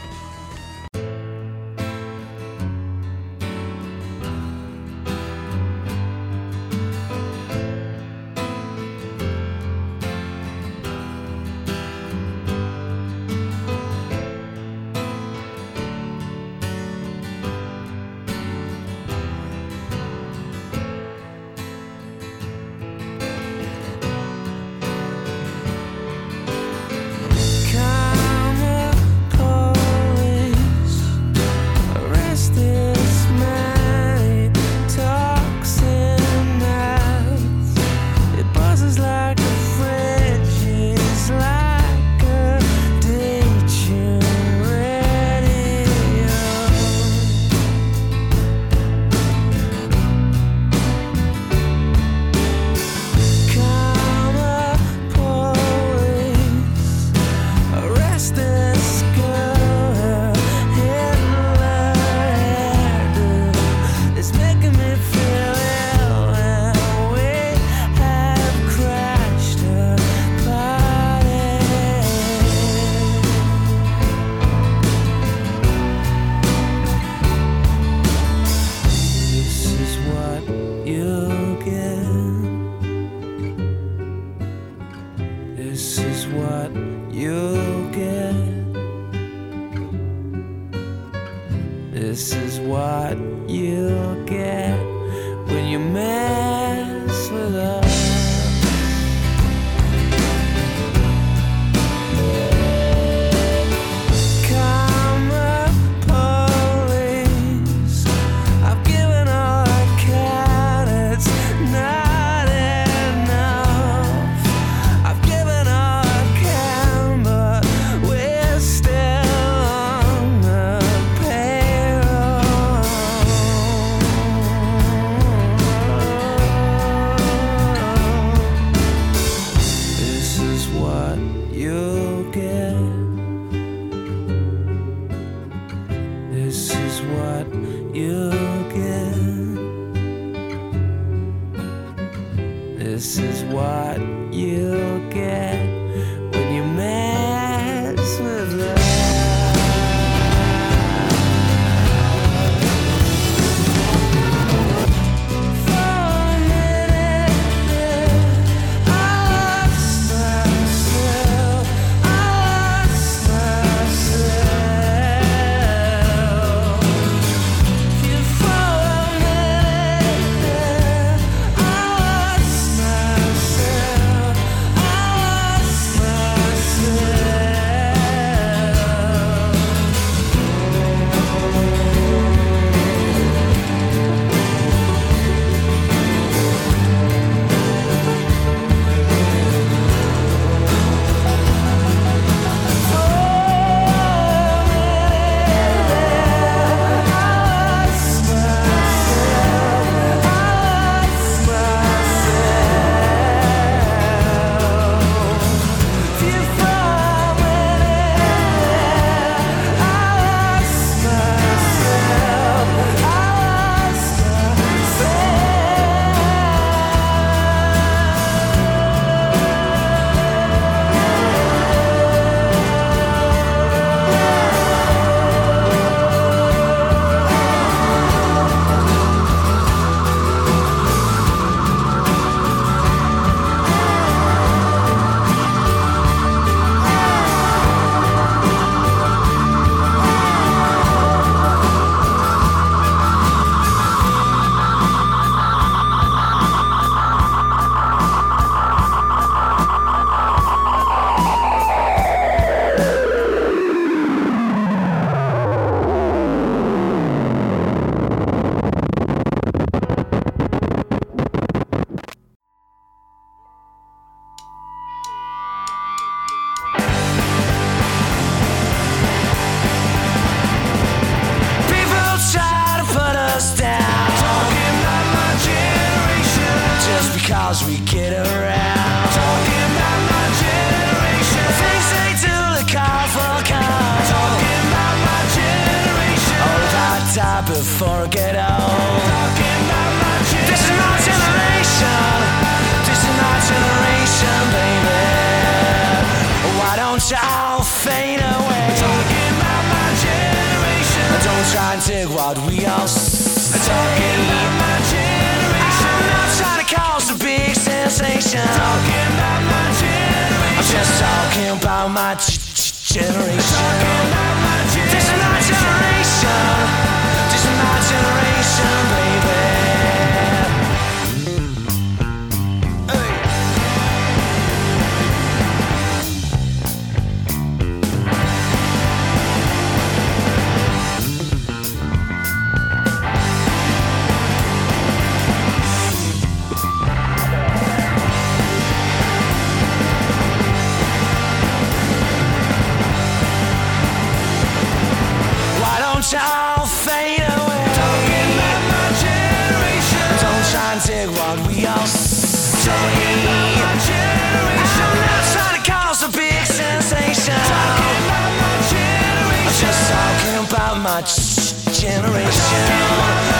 Generation.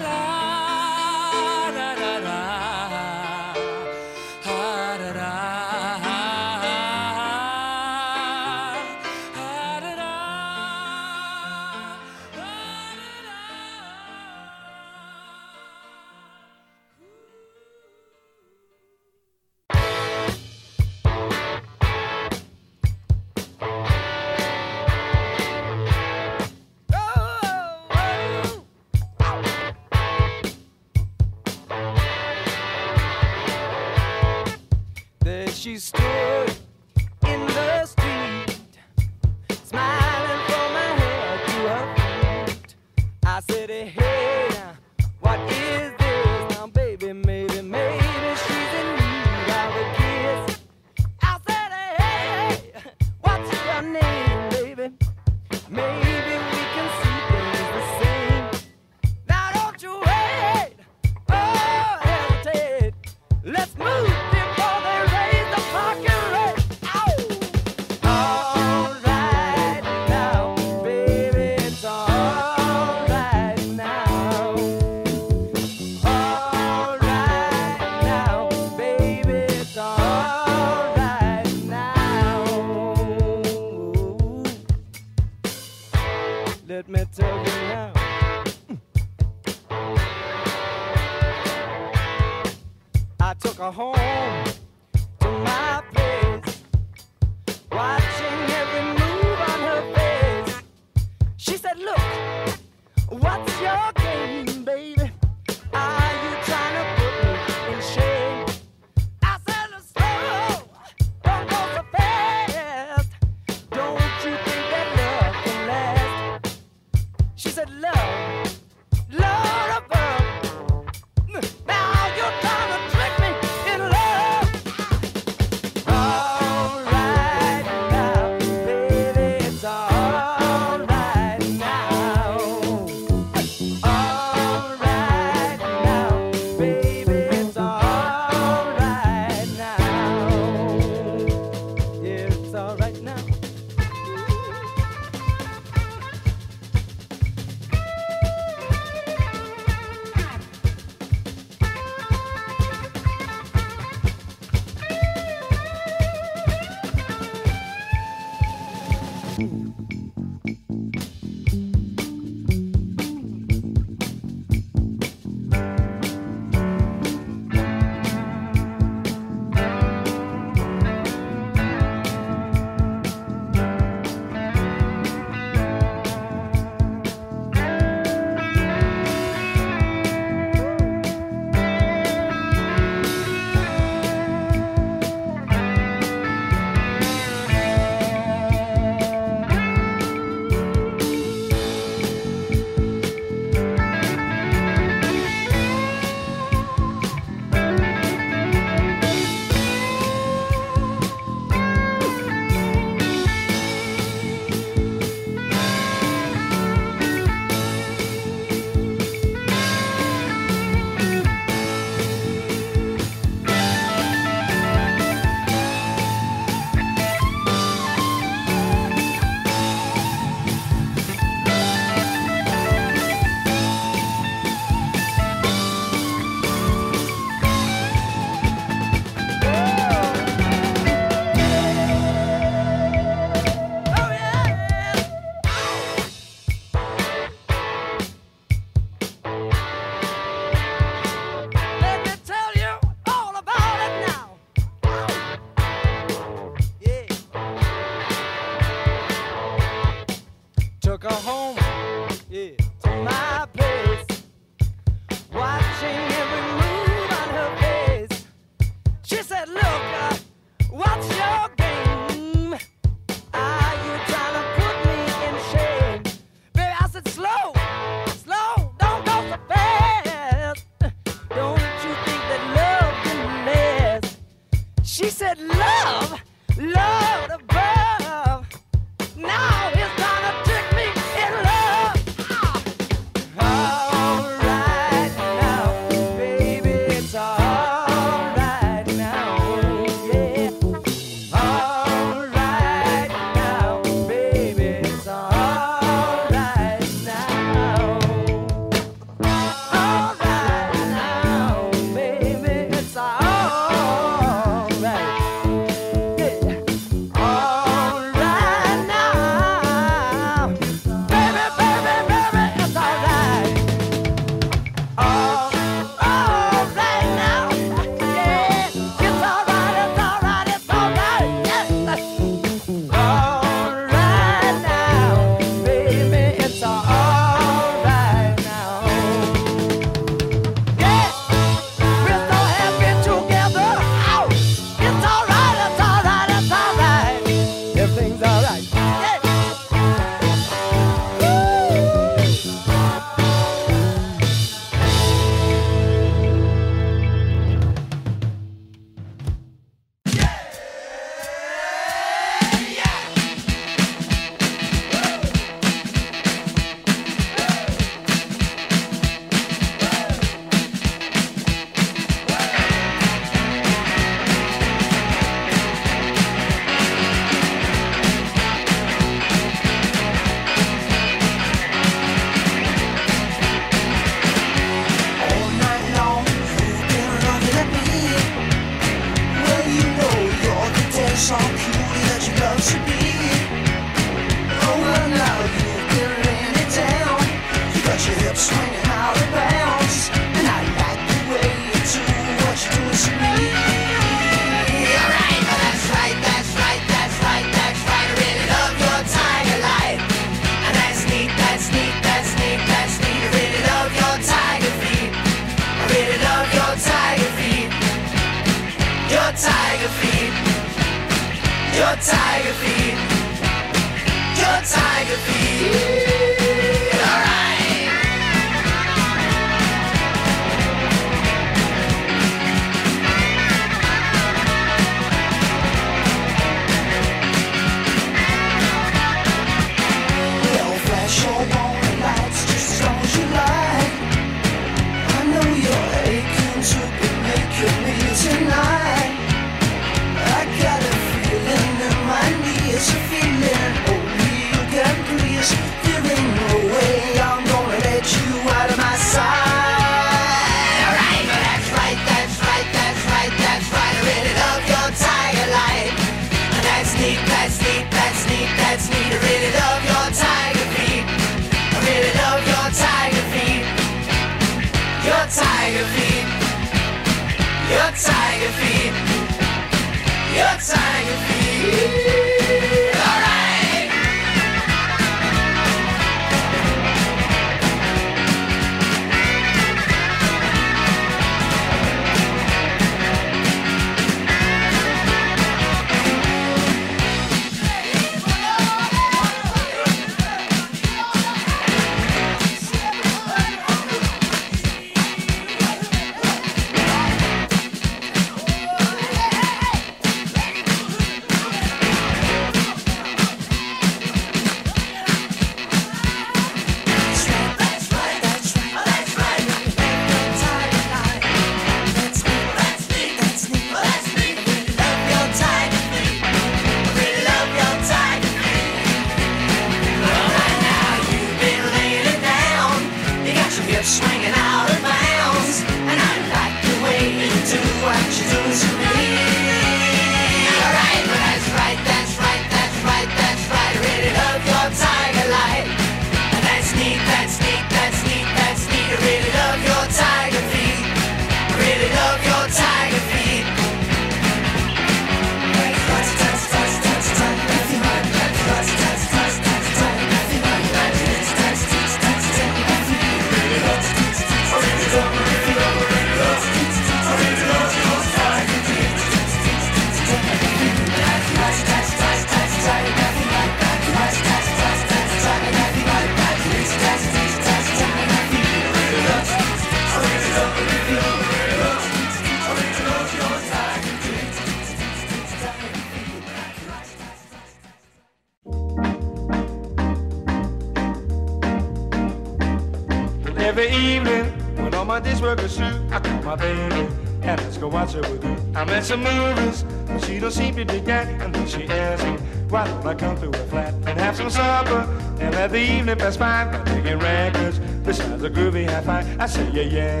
I met some movies, but she don't seem to dig that. And then she asks me, why don't I come through her flat and have some supper and let the evening pass by by taking records besides a groovy high five. I say yeah yeah,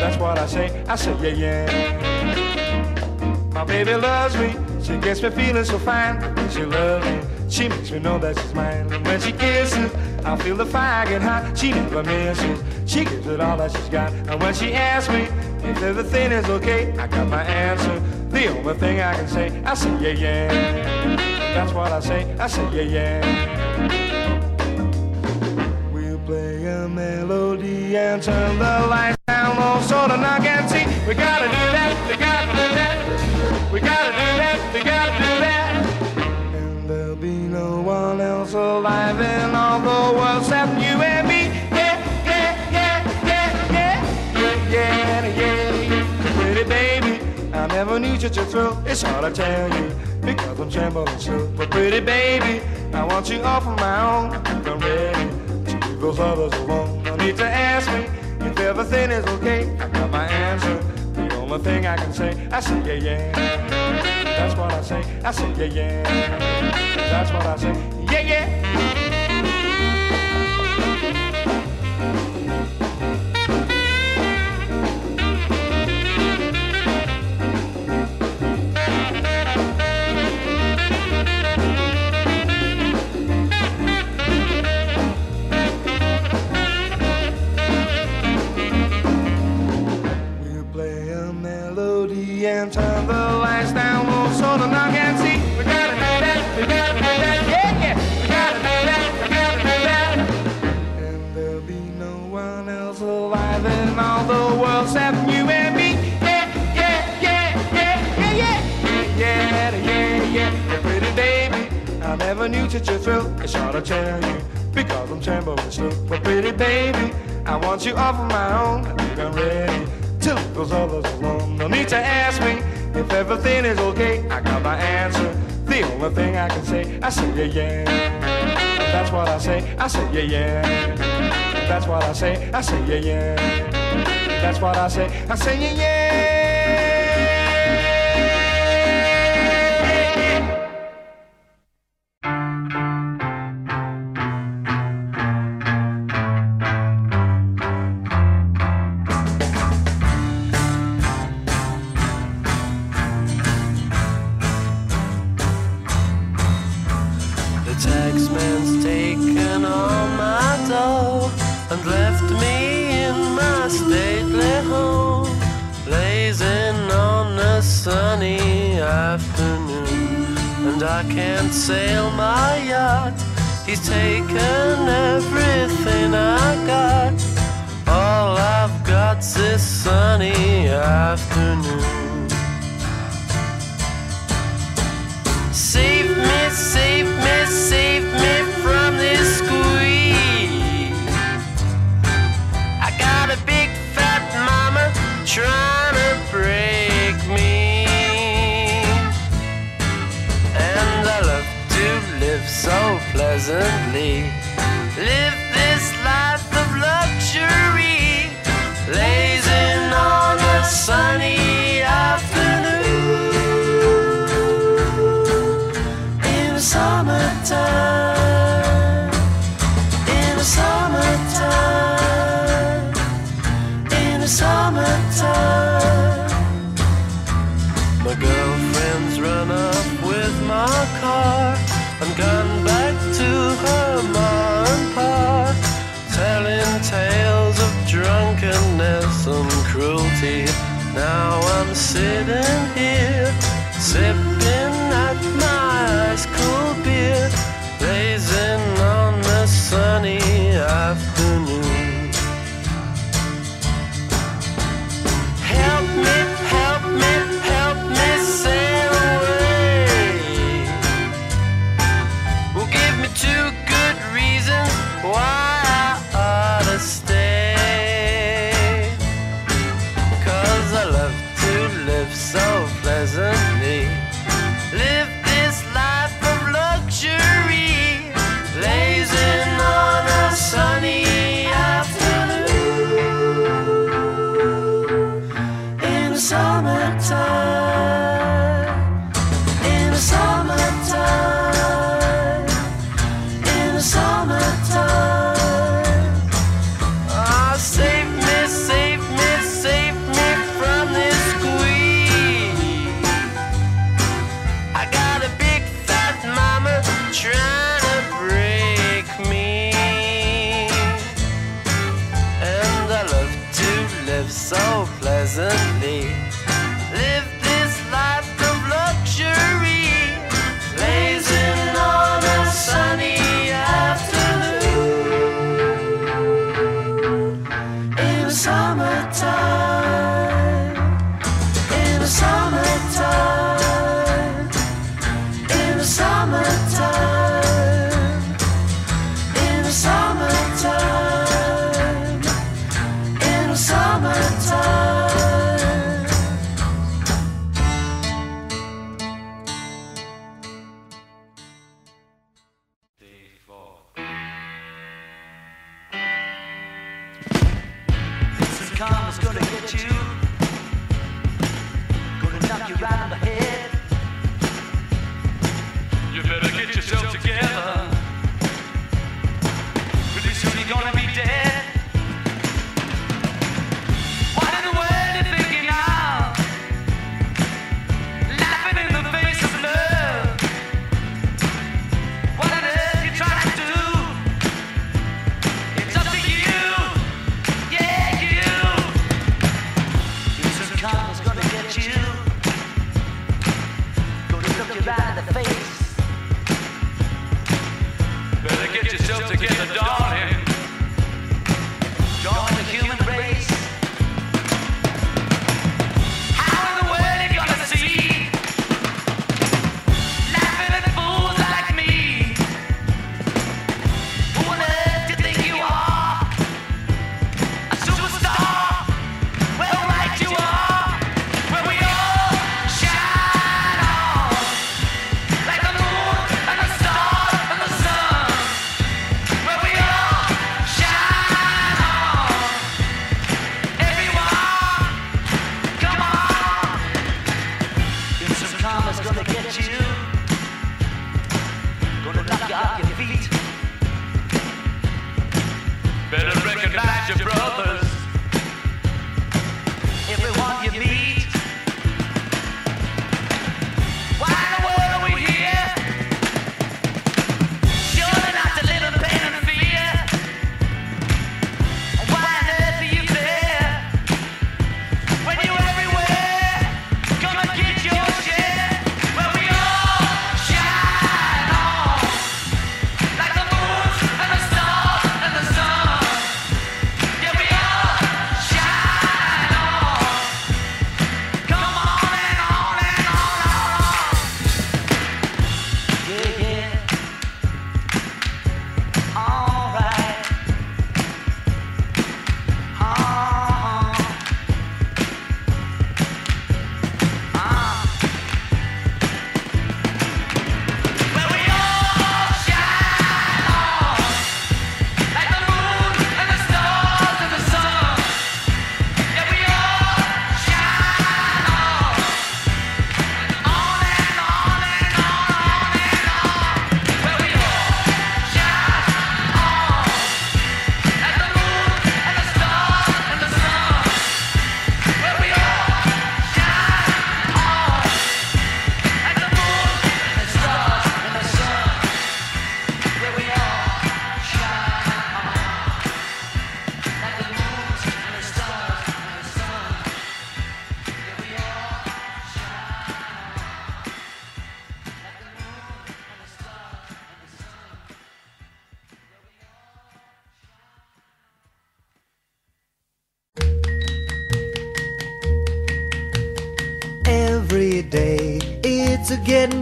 that's what I say. I say yeah yeah. My baby loves me, she gets me feeling so fine. She loves me, she makes me know that she's mine. And when she kisses, I feel the fire get hot. She never misses, she gives it all that she's got. And when she asks me if everything is okay, I got my answer. The only thing I can say, I say yeah yeah. That's what I say, I say yeah yeah. We'll play a melody and turn the lights down low so the knock and see. We gotta do that, we gotta do that. We gotta do that, we gotta do that. And there'll be no one else alive thrill. It's hard to tell you because I'm trembling still. But pretty baby, I want you all for my own. I'm ready to leave those others alone. No need to ask me if everything is okay. I got my answer. The only thing I can say, I say yeah yeah. That's what I say. I say yeah yeah. That's what I say. Baby, I never knew such a thrill. It's hard to tell you because I'm trembling still. But pretty baby, I want you all for my own. I think I'm ready to those others alone. No need to ask me if everything is okay. I got my answer. The only thing I can say, I say yeah yeah. That's what I say. I say yeah yeah. That's what I say. I say yeah yeah. That's what I say. I say yeah yeah.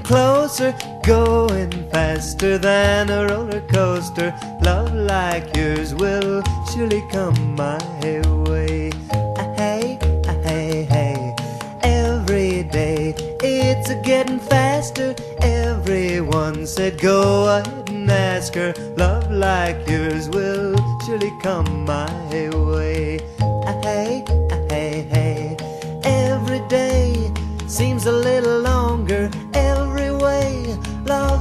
Closer, going faster than a roller coaster. Love like yours will surely come my way. Ah, Hey, ah, hey, hey. Every day it's getting faster. Everyone said go ahead and ask her. Love like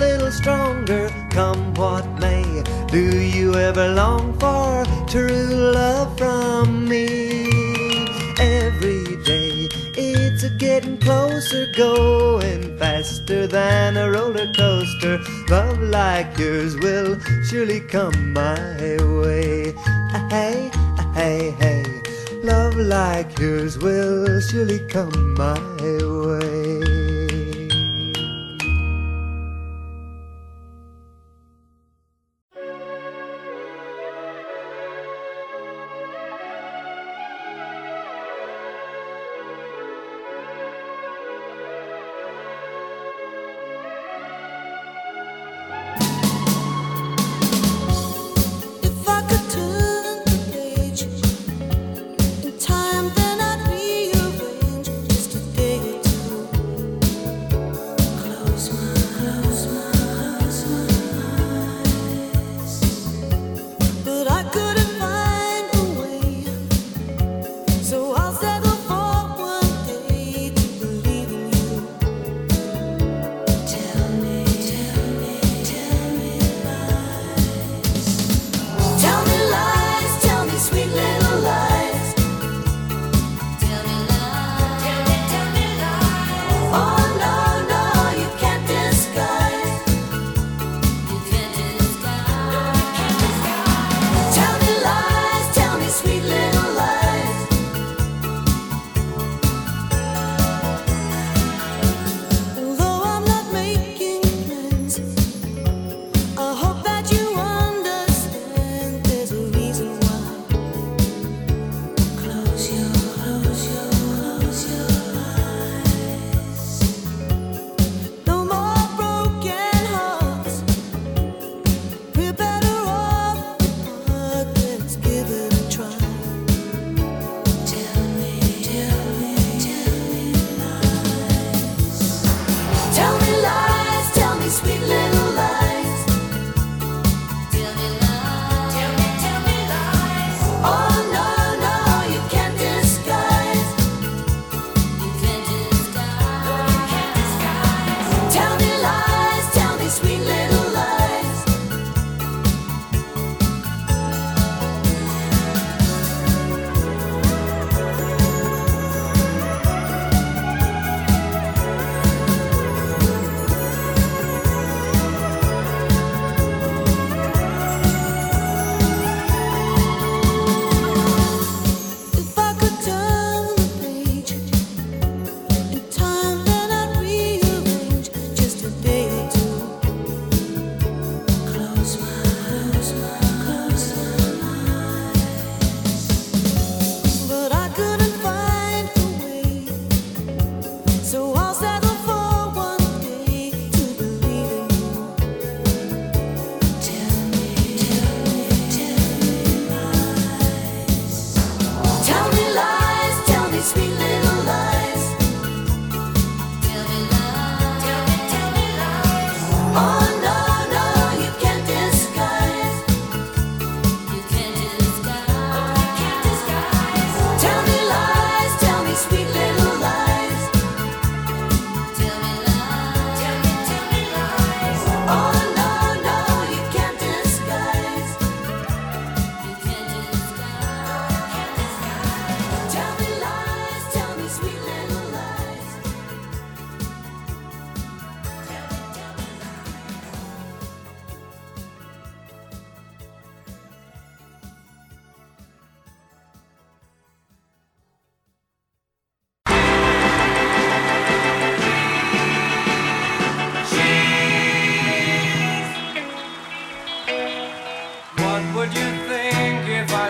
Little stronger. Come what may, do you ever long for true love from me? Every day it's a getting closer, going faster than a roller coaster. Love like yours will surely come my way. Hey, hey, hey. Love like yours will surely come my way.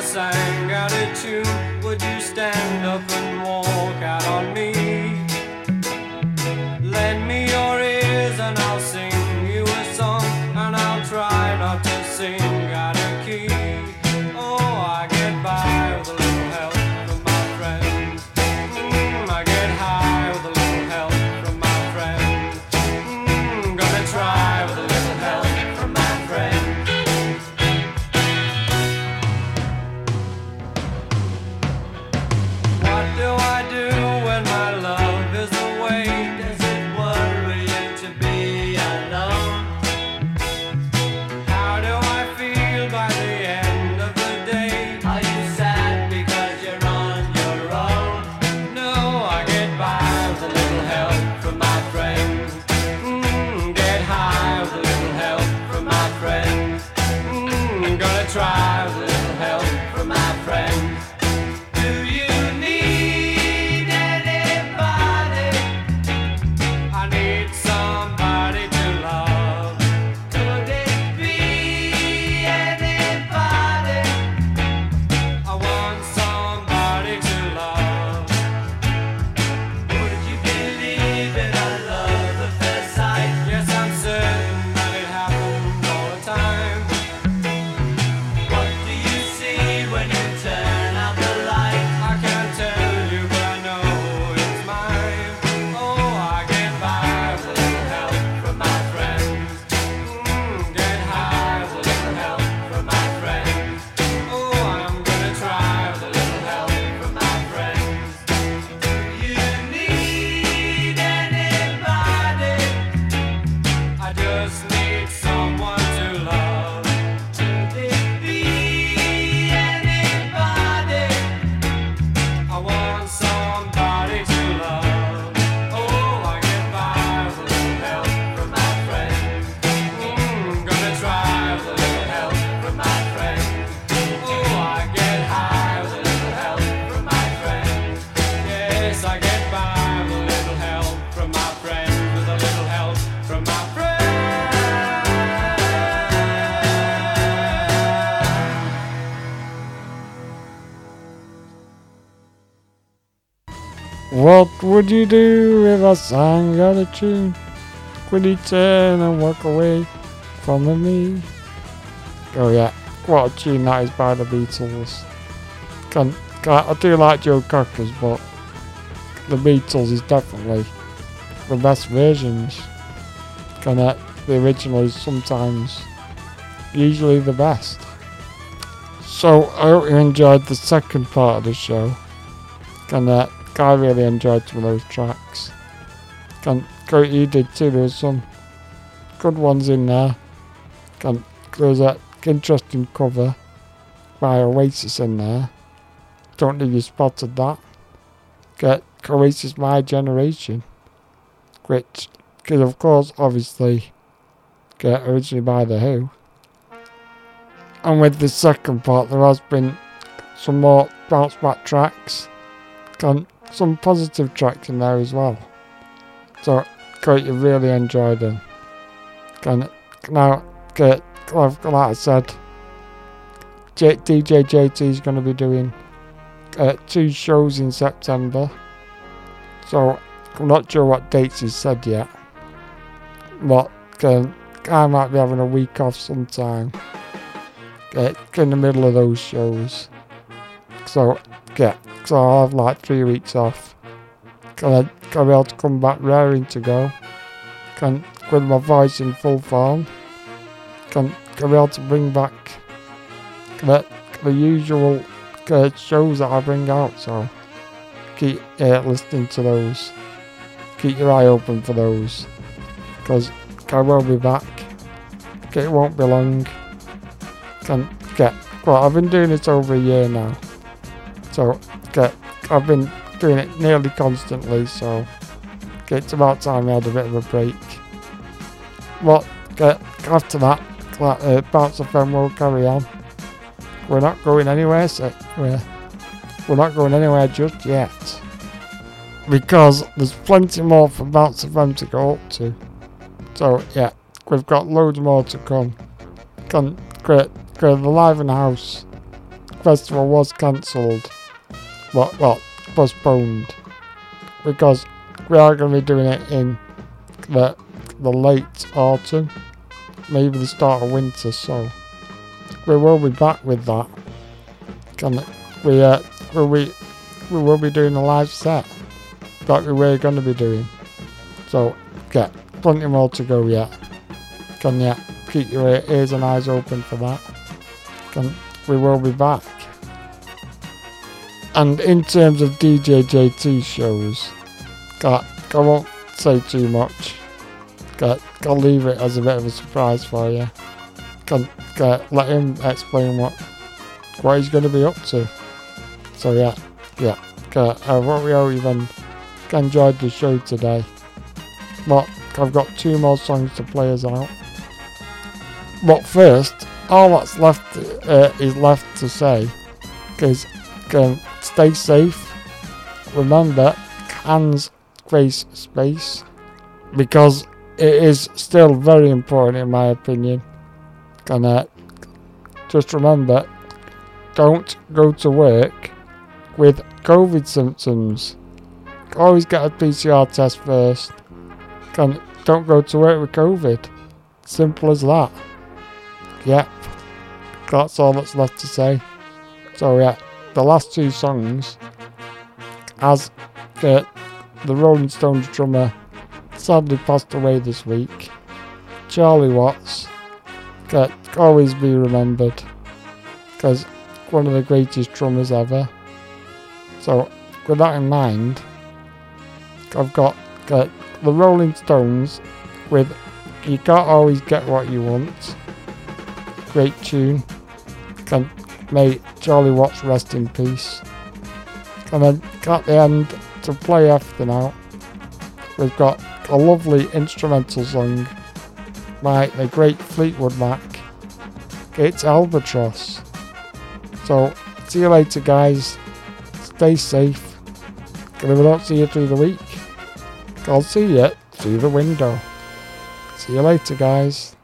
I sang out of tune? Would you stand up and walk out on me? Lend me your ears and I'll would you do if I sang out a tune? Would you turn and walk away from me? Oh yeah, what a tune that is by the Beatles. Can, can, I do like Joe Cockers, but the Beatles is definitely the best versions. Can uh, the original is sometimes usually the best. So I hope you enjoyed the second part of the show. And uh, I really enjoyed some of those tracks. Great you did too. There was some good ones in there. And there was an interesting cover by Oasis in there. Don't think you spotted that. Get Oasis My Generation. Which, because of course, obviously, get originally by The Who. And with the second part, there has been some more bounce back tracks. Some positive tracks in there as well. So, great, you really enjoyed them. Can now, get, like I said, J- DJ JT is going to be doing uh, two shows in September. So, I'm not sure what dates he's said yet. But um, I might be having a week off sometime. Uh, in the middle of those shows. So, yeah, so I'll have like three weeks off. Can I, be able to come back raring to go? Can with my voice in full form? Can, can be able to bring back the, the usual uh, shows that I bring out? So keep uh, listening to those. Keep your eye open for those. Because I will be back. It won't be long. Can get well, I've been doing it over a year now. So get I've been doing it nearly constantly, so it's about time I had a bit of a break. What get after that, that uh, Bounce FM will carry on. We're not going anywhere, so we're we're not going anywhere just yet. Because there's plenty more for Bounce FM to go up to. So yeah, we've got loads more to come. Can great the Live in House festival was cancelled. Well, well, postponed because we are going to be doing it in the the late autumn, maybe the start of winter. So we will be back with that. Can we? Uh, will we? We will be doing a live set that we were going to be doing. So yeah, plenty more to go yet. Can you keep your ears and eyes open for that? Can we will be back. And in terms of DJ JT shows, got I won't say too much. Got I'll leave it as a bit of a surprise for you. Can let him explain what what he's going to be up to. So yeah, yeah. Got, uh, what we hope you've enjoyed the show today. But I've got two more songs to play us out. But first, all that's left uh, is left to say is um, stay safe. Remember, hands face space because it is still very important in my opinion. And uh, just remember, don't go to work with COVID symptoms. Always get a PCR test first. And don't go to work with COVID. Simple as that. Yep. That's all that's left to say. So yeah, the last two songs, as uh, the Rolling Stones drummer sadly passed away this week, Charlie Watts can always be remembered because one of the greatest drummers ever. So with that in mind, I've got uh, the Rolling Stones with "You Can't Always Get What You Want." Great tune. Can may Charlie Watts rest in peace. And then at the end to play everything out, we've got a lovely instrumental song by the great Fleetwood Mac. It's Albatross. So see you later, guys. Stay safe. And if don't see you through the week, I'll see you through the window. See you later, guys.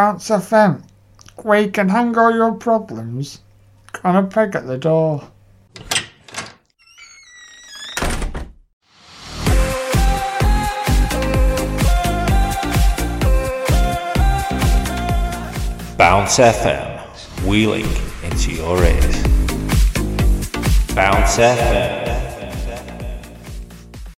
Bounce FM, where you can hang all your problems on a peg at the door. Bounce FM, wheeling into your ears. Bounce FM.